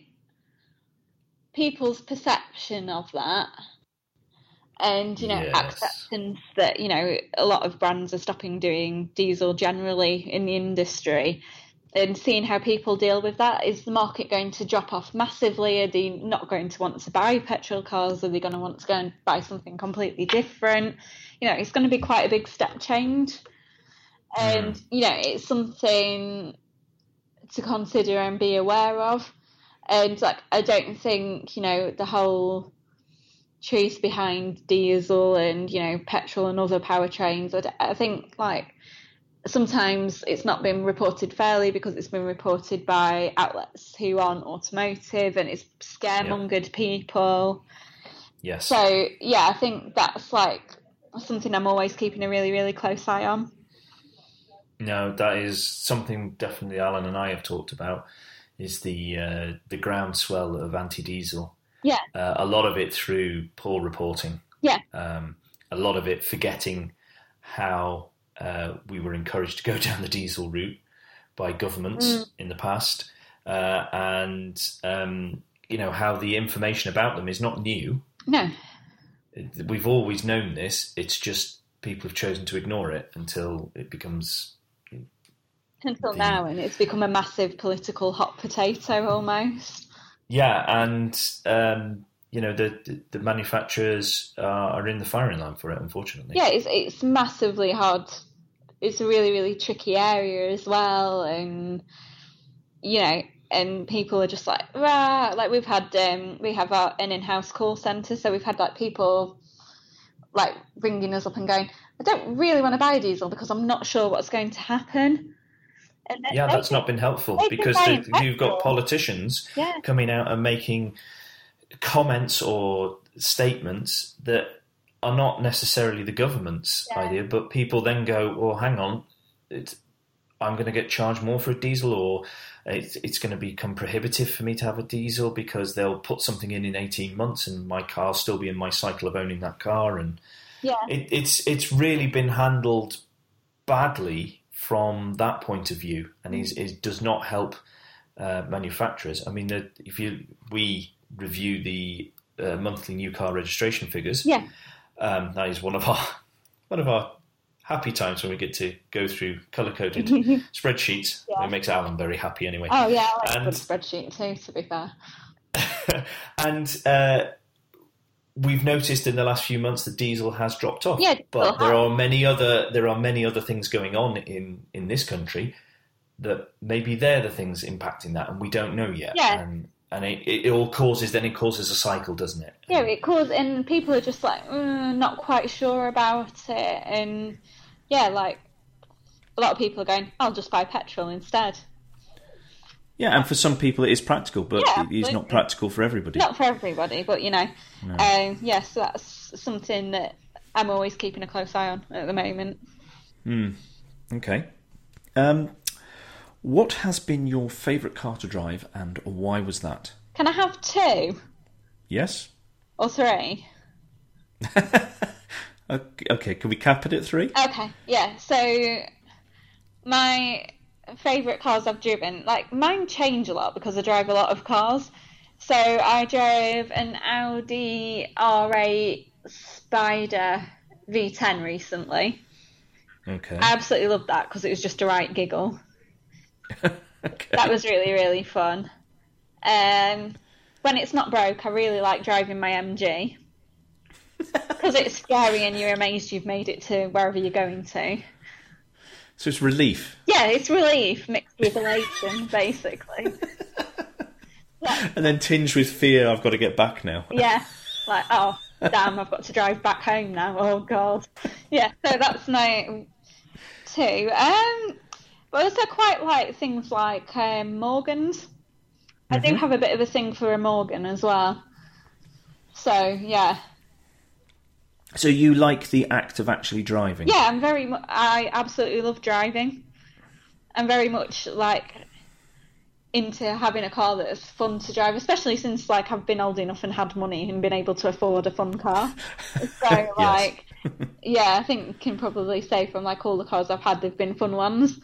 people's perception of that, and you know Yes. acceptance that you know a lot of brands are stopping doing diesel generally in the industry. And seeing how people deal with that, is the market going to drop off massively? Are they not going to want to buy petrol cars? Are they going to want to go and buy something completely different? You know, it's going to be quite a big step change. Mm. And, you know, it's something to consider and be aware of. And, like, I don't think, you know, the whole truth behind diesel and, you know, petrol and other powertrains, I think, like, sometimes it's not been reported fairly because it's been reported by outlets who aren't automotive and it's scaremongered people. Yes. So yeah, I think that's like something I'm always keeping a really, really close eye on. No, that is something definitely Alan and I have talked about. Is the uh, the groundswell of anti-diesel? Yeah. Uh, a lot of it through poor reporting. Yeah. Um, a lot of it forgetting how uh, we were encouraged to go <laughs> down the diesel route by governments Mm. in the past, uh, and um, you know how the information about them is not new. No, We've always known this. It's just people have chosen to ignore it until it becomes until The- now, and it's become a massive political hot potato almost. Yeah, and um, you know the the, the manufacturers uh, are in the firing line for it, unfortunately. Yeah, it's it's massively hard. It's a really, really tricky area as well, and you know, and people are just like, rah. Like we've had, um, we have our, an in-house call center, so we've had like people like ringing us up and going, I don't really want to buy a diesel because I'm not sure what's going to happen. And Yeah, that's not been helpful because the, you've got politicians Yeah, coming out and making comments or statements that are not necessarily the government's Yeah. idea, but people then go, "Well, hang on, it's, I'm going to get charged more for a diesel, or it's, it's going to become prohibitive for me to have a diesel because they'll put something in in 18 months, and my car'll still be in my cycle of owning that car." And yeah, it, it's it's really been handled badly from that point of view, and is it does not help uh, manufacturers. I mean, the, if you we review the uh, monthly new car registration figures, yeah, um, that is one of our <laughs> one of our happy times when we get to go through color coded <laughs> spreadsheets. Yeah. It makes Alan very happy anyway. Oh yeah, I like a And- good spreadsheet too. To be fair, <laughs> and uh, we've noticed in the last few months that diesel has dropped off. Yeah, but there are many other there are many other things going on in in this country that maybe they're the things impacting that, and we don't know yet. Yeah. And and it, it all causes then it causes a cycle, doesn't it? yeah, it causes, and people are just like mm, not quite sure about it, and yeah, like a lot of people are going, I'll just buy petrol instead. Yeah, and for some people it is practical, but Yeah, it is not practical for everybody. Not for everybody, but you know, um, yeah, so that's something that I'm always keeping a close eye on at the moment. Okay. Um, what has been your favourite car to drive, and why was that? Can I have two Yes. or three? <laughs> Okay, okay, can we cap it at three? Okay, yeah. So my favourite cars I've driven, like mine change a lot because I drive a lot of cars. So I drove an Audi R8 Spider V10 recently. Okay. I absolutely loved that because it was just a right giggle. <laughs> okay. That was really really fun. Um, when it's not broke, I really like driving my MG because <laughs> it's scary and you're amazed you've made it to wherever you're going to. So it's relief, Yeah, it's relief mixed with elation, <laughs> basically. and then tinged with fear. I've got to get back now. Yeah, like oh damn, I've got to drive back home now. Oh god. Yeah, so that's my two. Um, but I also quite like things like um, Morgans. I do have a bit of a thing for a Morgan as well. So yeah, So you like the act of actually driving? yeah, I'm very. mu- I absolutely love driving. I'm very much like into having a car that's fun to drive, especially since like I've been old enough and had money and been able to afford a fun car. <laughs> So like, yeah, I think can probably say from like all the cars I've had, they've been fun ones.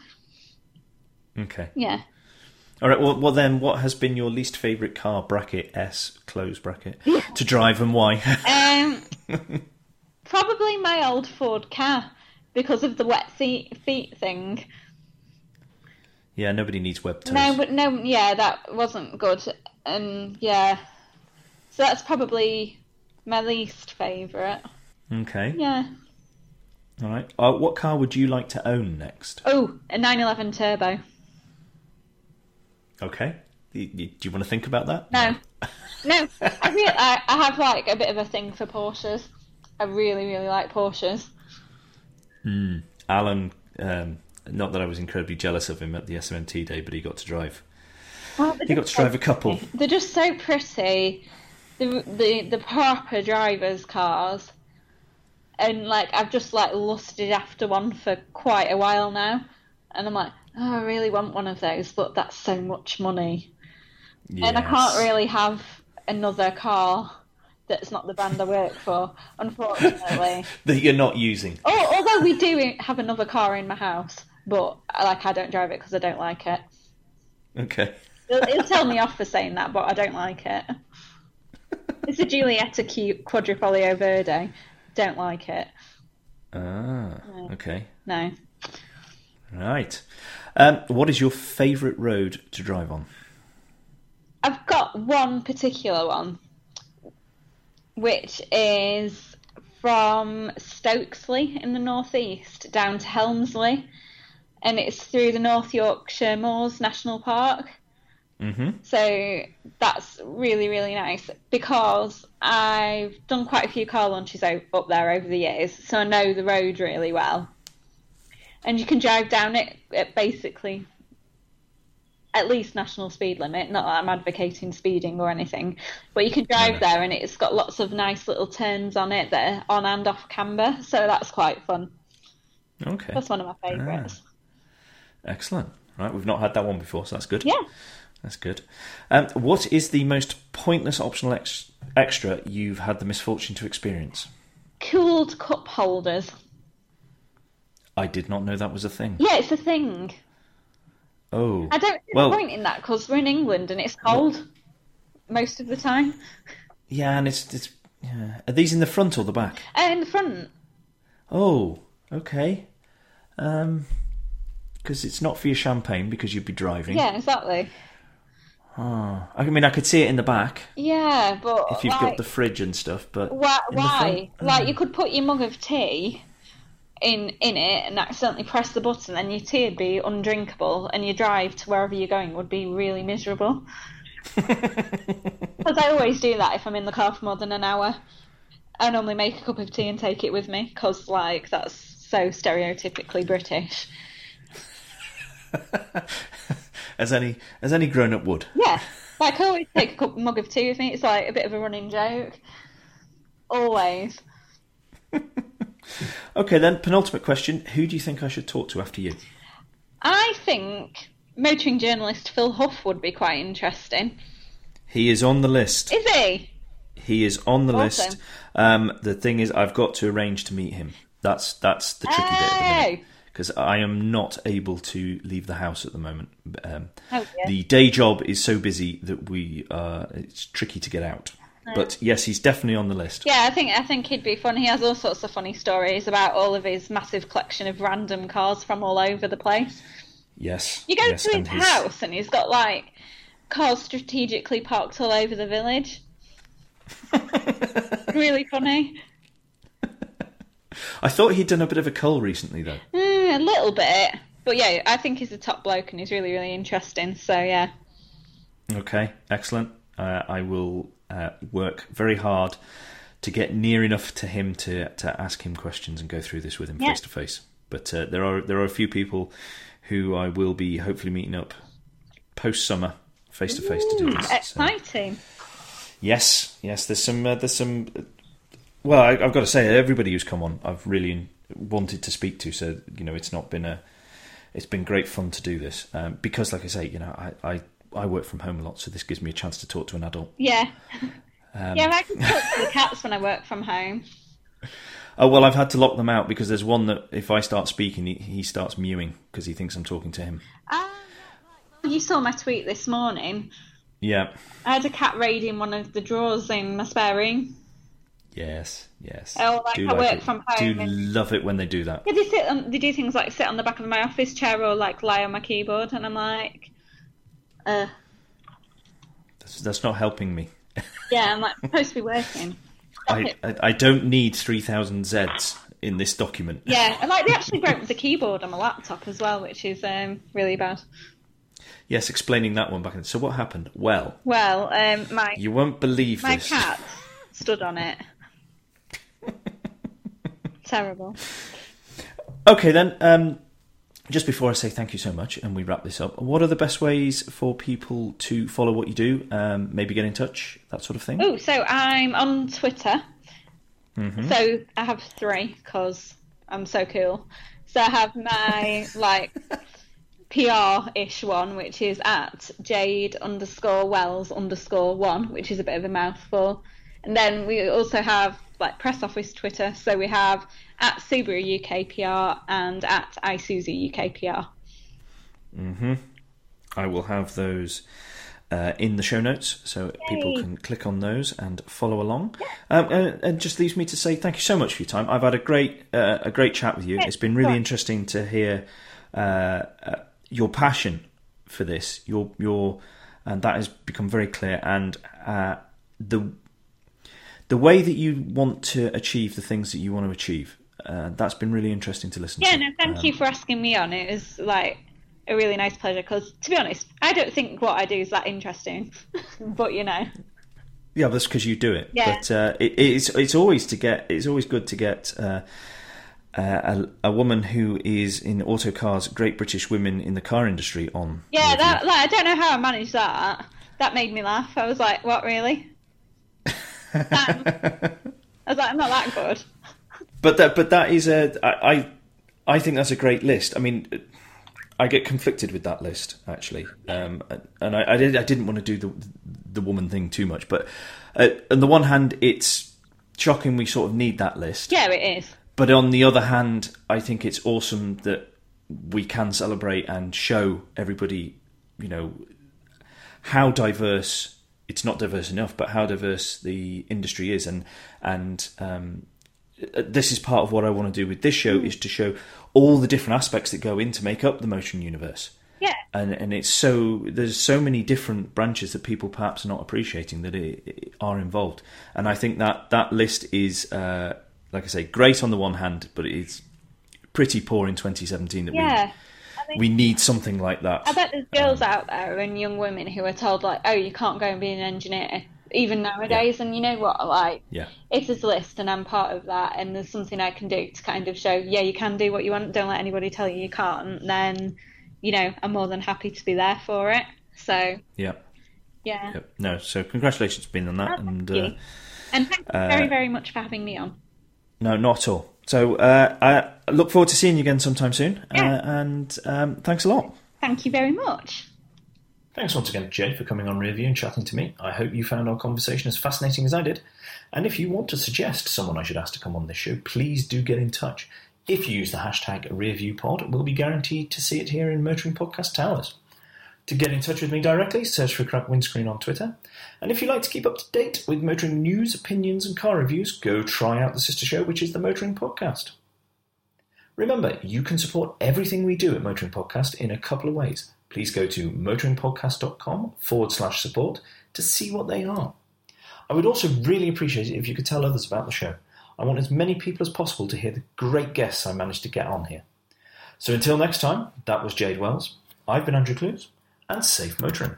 Okay. Yeah. All right. Well, well, then, what has been your least favourite car bracket S close bracket <laughs> to drive and why? Um, <laughs> probably my old Ford Ka because of the wet seat feet thing. yeah, nobody needs web toes. No, but no, yeah, that wasn't good. And yeah, so that's probably my least favourite. Okay. Yeah. All right. Uh, what car would you like to own next? Oh, a 911 Turbo. Okay. Do you want to think about that? No, no, <laughs> I, really, I, I have like a bit of a thing for Porsches. I really, really like Porsches. Alan. Um, not that I was incredibly jealous of him at the SMT day, but he got to drive. Well, He got to drive a couple. They're just so pretty. The the the proper drivers' cars, and like I've just like lusted after one for quite a while now, and I'm like, oh, I really want one of those, but that's so much money, and I can't really have another car that's not the brand I work for, unfortunately. <laughs> that you're not using. oh, although we do have another car in my house, but like I don't drive it because I don't like it. Okay. He'll, he'll tell me <laughs> off for saying that, but I don't like it. It's a Giulietta Q- Quadrifoglio Verde. Don't like it. Ah. Okay. No. Right. Um, what is your favourite road to drive on? I've got one particular one, which is from Stokesley in the northeast down to Helmsley, and it's through the North Yorkshire Moors National Park. Mm-hmm. So that's really, really nice because I've done quite a few car launches up there over the years, so I know the road really well. And you can drive down it at basically at least national speed limit. Not that I'm advocating speeding or anything, but you can drive there and it's got lots of nice little turns on it that are on and off camber, so that's quite fun. Okay. That's one of my favourites. Excellent. Right, we've not had that one before, so that's good. Yeah. That's good. Um, what is the most pointless optional ex- extra you've had the misfortune to experience? Cooled cup holders. I did not know that was a thing. Yeah, it's a thing. Oh. I don't see Well- the point in that because we're in England and it's cold most of the time. Yeah, and it's, it's yeah. Are these in the front or the back? Uh, in the front, Oh, okay. Um, because it's not for your champagne because you'd be driving. yeah, exactly. Oh, I mean, I could see it in the back Yeah, but if you've like, got the fridge and stuff, but why? why? front? Like you could put your mug of tea in in it and accidentally press the button, and your tea would be undrinkable, and your drive to wherever you're going would be really miserable. <laughs> Because I always do that if I'm in the car for more than an hour. I normally make a cup of tea and take it with me because, like, that's so stereotypically British. <laughs> as any as any grown up would. Yeah, like I always take a cup mug of tea with me. It's like a bit of a running joke. Always. <laughs> Okay, then penultimate question: Who do you think I should talk to after you? I think motoring journalist Phil Huff would be quite interesting. He is on the list. Is he? He is on the Awesome. list. Um, the thing is, I've got to arrange to meet him. That's that's the tricky bit Oh. because I am not able to leave the house at the moment. Um, Oh, dear. the day job is so busy that we uh, it's tricky to get out. But yes, he's definitely on the list. Yeah, I think I think he'd be fun. He has all sorts of funny stories about all of his massive collection of random cars from all over the place. Yes, You go yes, to his and house and he's got like cars strategically parked all over the village. <laughs> really funny. I thought he'd done a bit of a cull recently, though. Eh, a little bit, but yeah, I think he's a top bloke and he's really, really interesting. So yeah, Okay, excellent. Uh, I will uh, work very hard to get near enough to him to, to ask him questions and go through this with him face to face. But uh, there are there are a few people who I will be hopefully meeting up post summer face to face to do this. So- exciting. Yes, yes. There's some. Uh, there's some. Well, I, I've got to say, everybody who's come on, I've really wanted to speak to. So you know, it's not been a. It's been great fun to do this um, because, like I say, you know, I, I I work from home a lot, so this gives me a chance to talk to an adult. Yeah, Um, yeah. I can talk to the cats when I work from home. Oh well, I've had to lock them out because there's one that if I start speaking, he, he starts mewing because he thinks I'm talking to him. Right. you saw my tweet this morning. Yeah. I had a cat raiding one of the drawers in my spare room. Yes. Yes. Oh, like I work from home Do and- love it when they do that. Yeah, they sit on. They do things like sit on the back of my office chair or like lie on my keyboard, and I'm like, uh, That's, that's not helping me. yeah, I'm like I'm supposed to be working. I. I I don't need three thousand Zs in this document. Yeah, <laughs> and like they actually broke the keyboard on my laptop as well, which is um, really bad. Yes, explaining that one back. In. So what happened? Well, Well, um, my you won't believe my this. cat <laughs> stood on it. <laughs> Terrible. Okay, then. Um, just before I say thank you so much and we wrap this up, what are the best ways for people to follow what you do? Um, maybe get in touch, that sort of thing. Oh, so I'm on Twitter. So I have three because I'm so cool. So I have my <laughs> like PR-ish one, which is at Jade underscore Wells underscore one, which is a bit of a mouthful. And then we also have like press office Twitter. So we have at Subaru UK PR and at Isuzu UK PR. I will have those uh, in the show notes so people can click on those and follow along. Um, and, and just leaves me to say thank you so much for your time. I've had a great uh, a great chat with you. It's been really interesting to hear uh, uh, your passion for this. Your your and that has become very clear. And uh, the the way that you want to achieve the things that you want to achieve. Uh, that's been really interesting to listen Yeah, to. Yeah, no, thank Um, you for asking me on. It was like a really nice pleasure because, to be honest, I don't think what I do is that interesting. <laughs> but you know, Yeah, that's because you do it. Yeah. But uh, it, it's it's always to get it's always good to get uh, uh, a, a woman who is in Autocar's Great British Women in the Car Industry on. yeah, that like, I don't know how I managed that. That made me laugh. I was like, "What really?" I was like, "I'm not that good." But that but that is a I I, I think that's a great list. I mean. I get conflicted with that list actually, um, and I, I, did, I didn't want to do the the woman thing too much. But uh, on the one hand, it's shocking we sort of need that list. Yeah, it is. But on the other hand, I think it's awesome that we can celebrate and show everybody, you know, how diverse. It's not diverse enough, but how diverse the industry is, and and um, this is part of what I want to do with this show is to show all the different aspects that go in to make up the motion universe. Yeah, and and it's so there's so many different branches that people perhaps are not appreciating that it, it are involved, and I think that that list is uh, like I say great on the one hand, but it's pretty poor in 2017 that yeah. we we need something like that. I bet there's girls out there and young women who are told like, "Oh, you can't go and be an engineer." Even nowadays, and you know what? Like, Yeah, there's a list and I'm part of that and there's something I can do to kind of show, yeah, you can do what you want, don't let anybody tell you you can't, And then, you know, I'm more than happy to be there for it. So, yeah, yeah. yeah. No, so congratulations, been on that, Oh, and uh, And thank you very, very much for having me on. no, not at all. So uh, I look forward to seeing you again sometime soon, Yeah. uh, and um, thanks a lot. Thank you very much. Thanks once again, Jay, for coming on Rearview and chatting to me. I hope you found our conversation as fascinating as I did. And if you want to suggest someone I should ask to come on this show, please do get in touch. If you use the hashtag RearviewPod, we'll be guaranteed to see it here in Motoring Podcast Towers. To get in touch with me directly, search for Crack Windscreen on Twitter. And if you'd like to keep up to date with motoring news, opinions, and car reviews, go try out the sister show, which is the Motoring Podcast. Remember, you can support everything we do at Motoring Podcast in a couple of ways. Please go to motoringpodcast.com forward slash support to see what they are. I would also really appreciate it if you could tell others about the show. I want as many people as possible to hear the great guests I managed to get on here. So until next time, that was Jade Wells. I've been Andrew Clues, and safe motoring.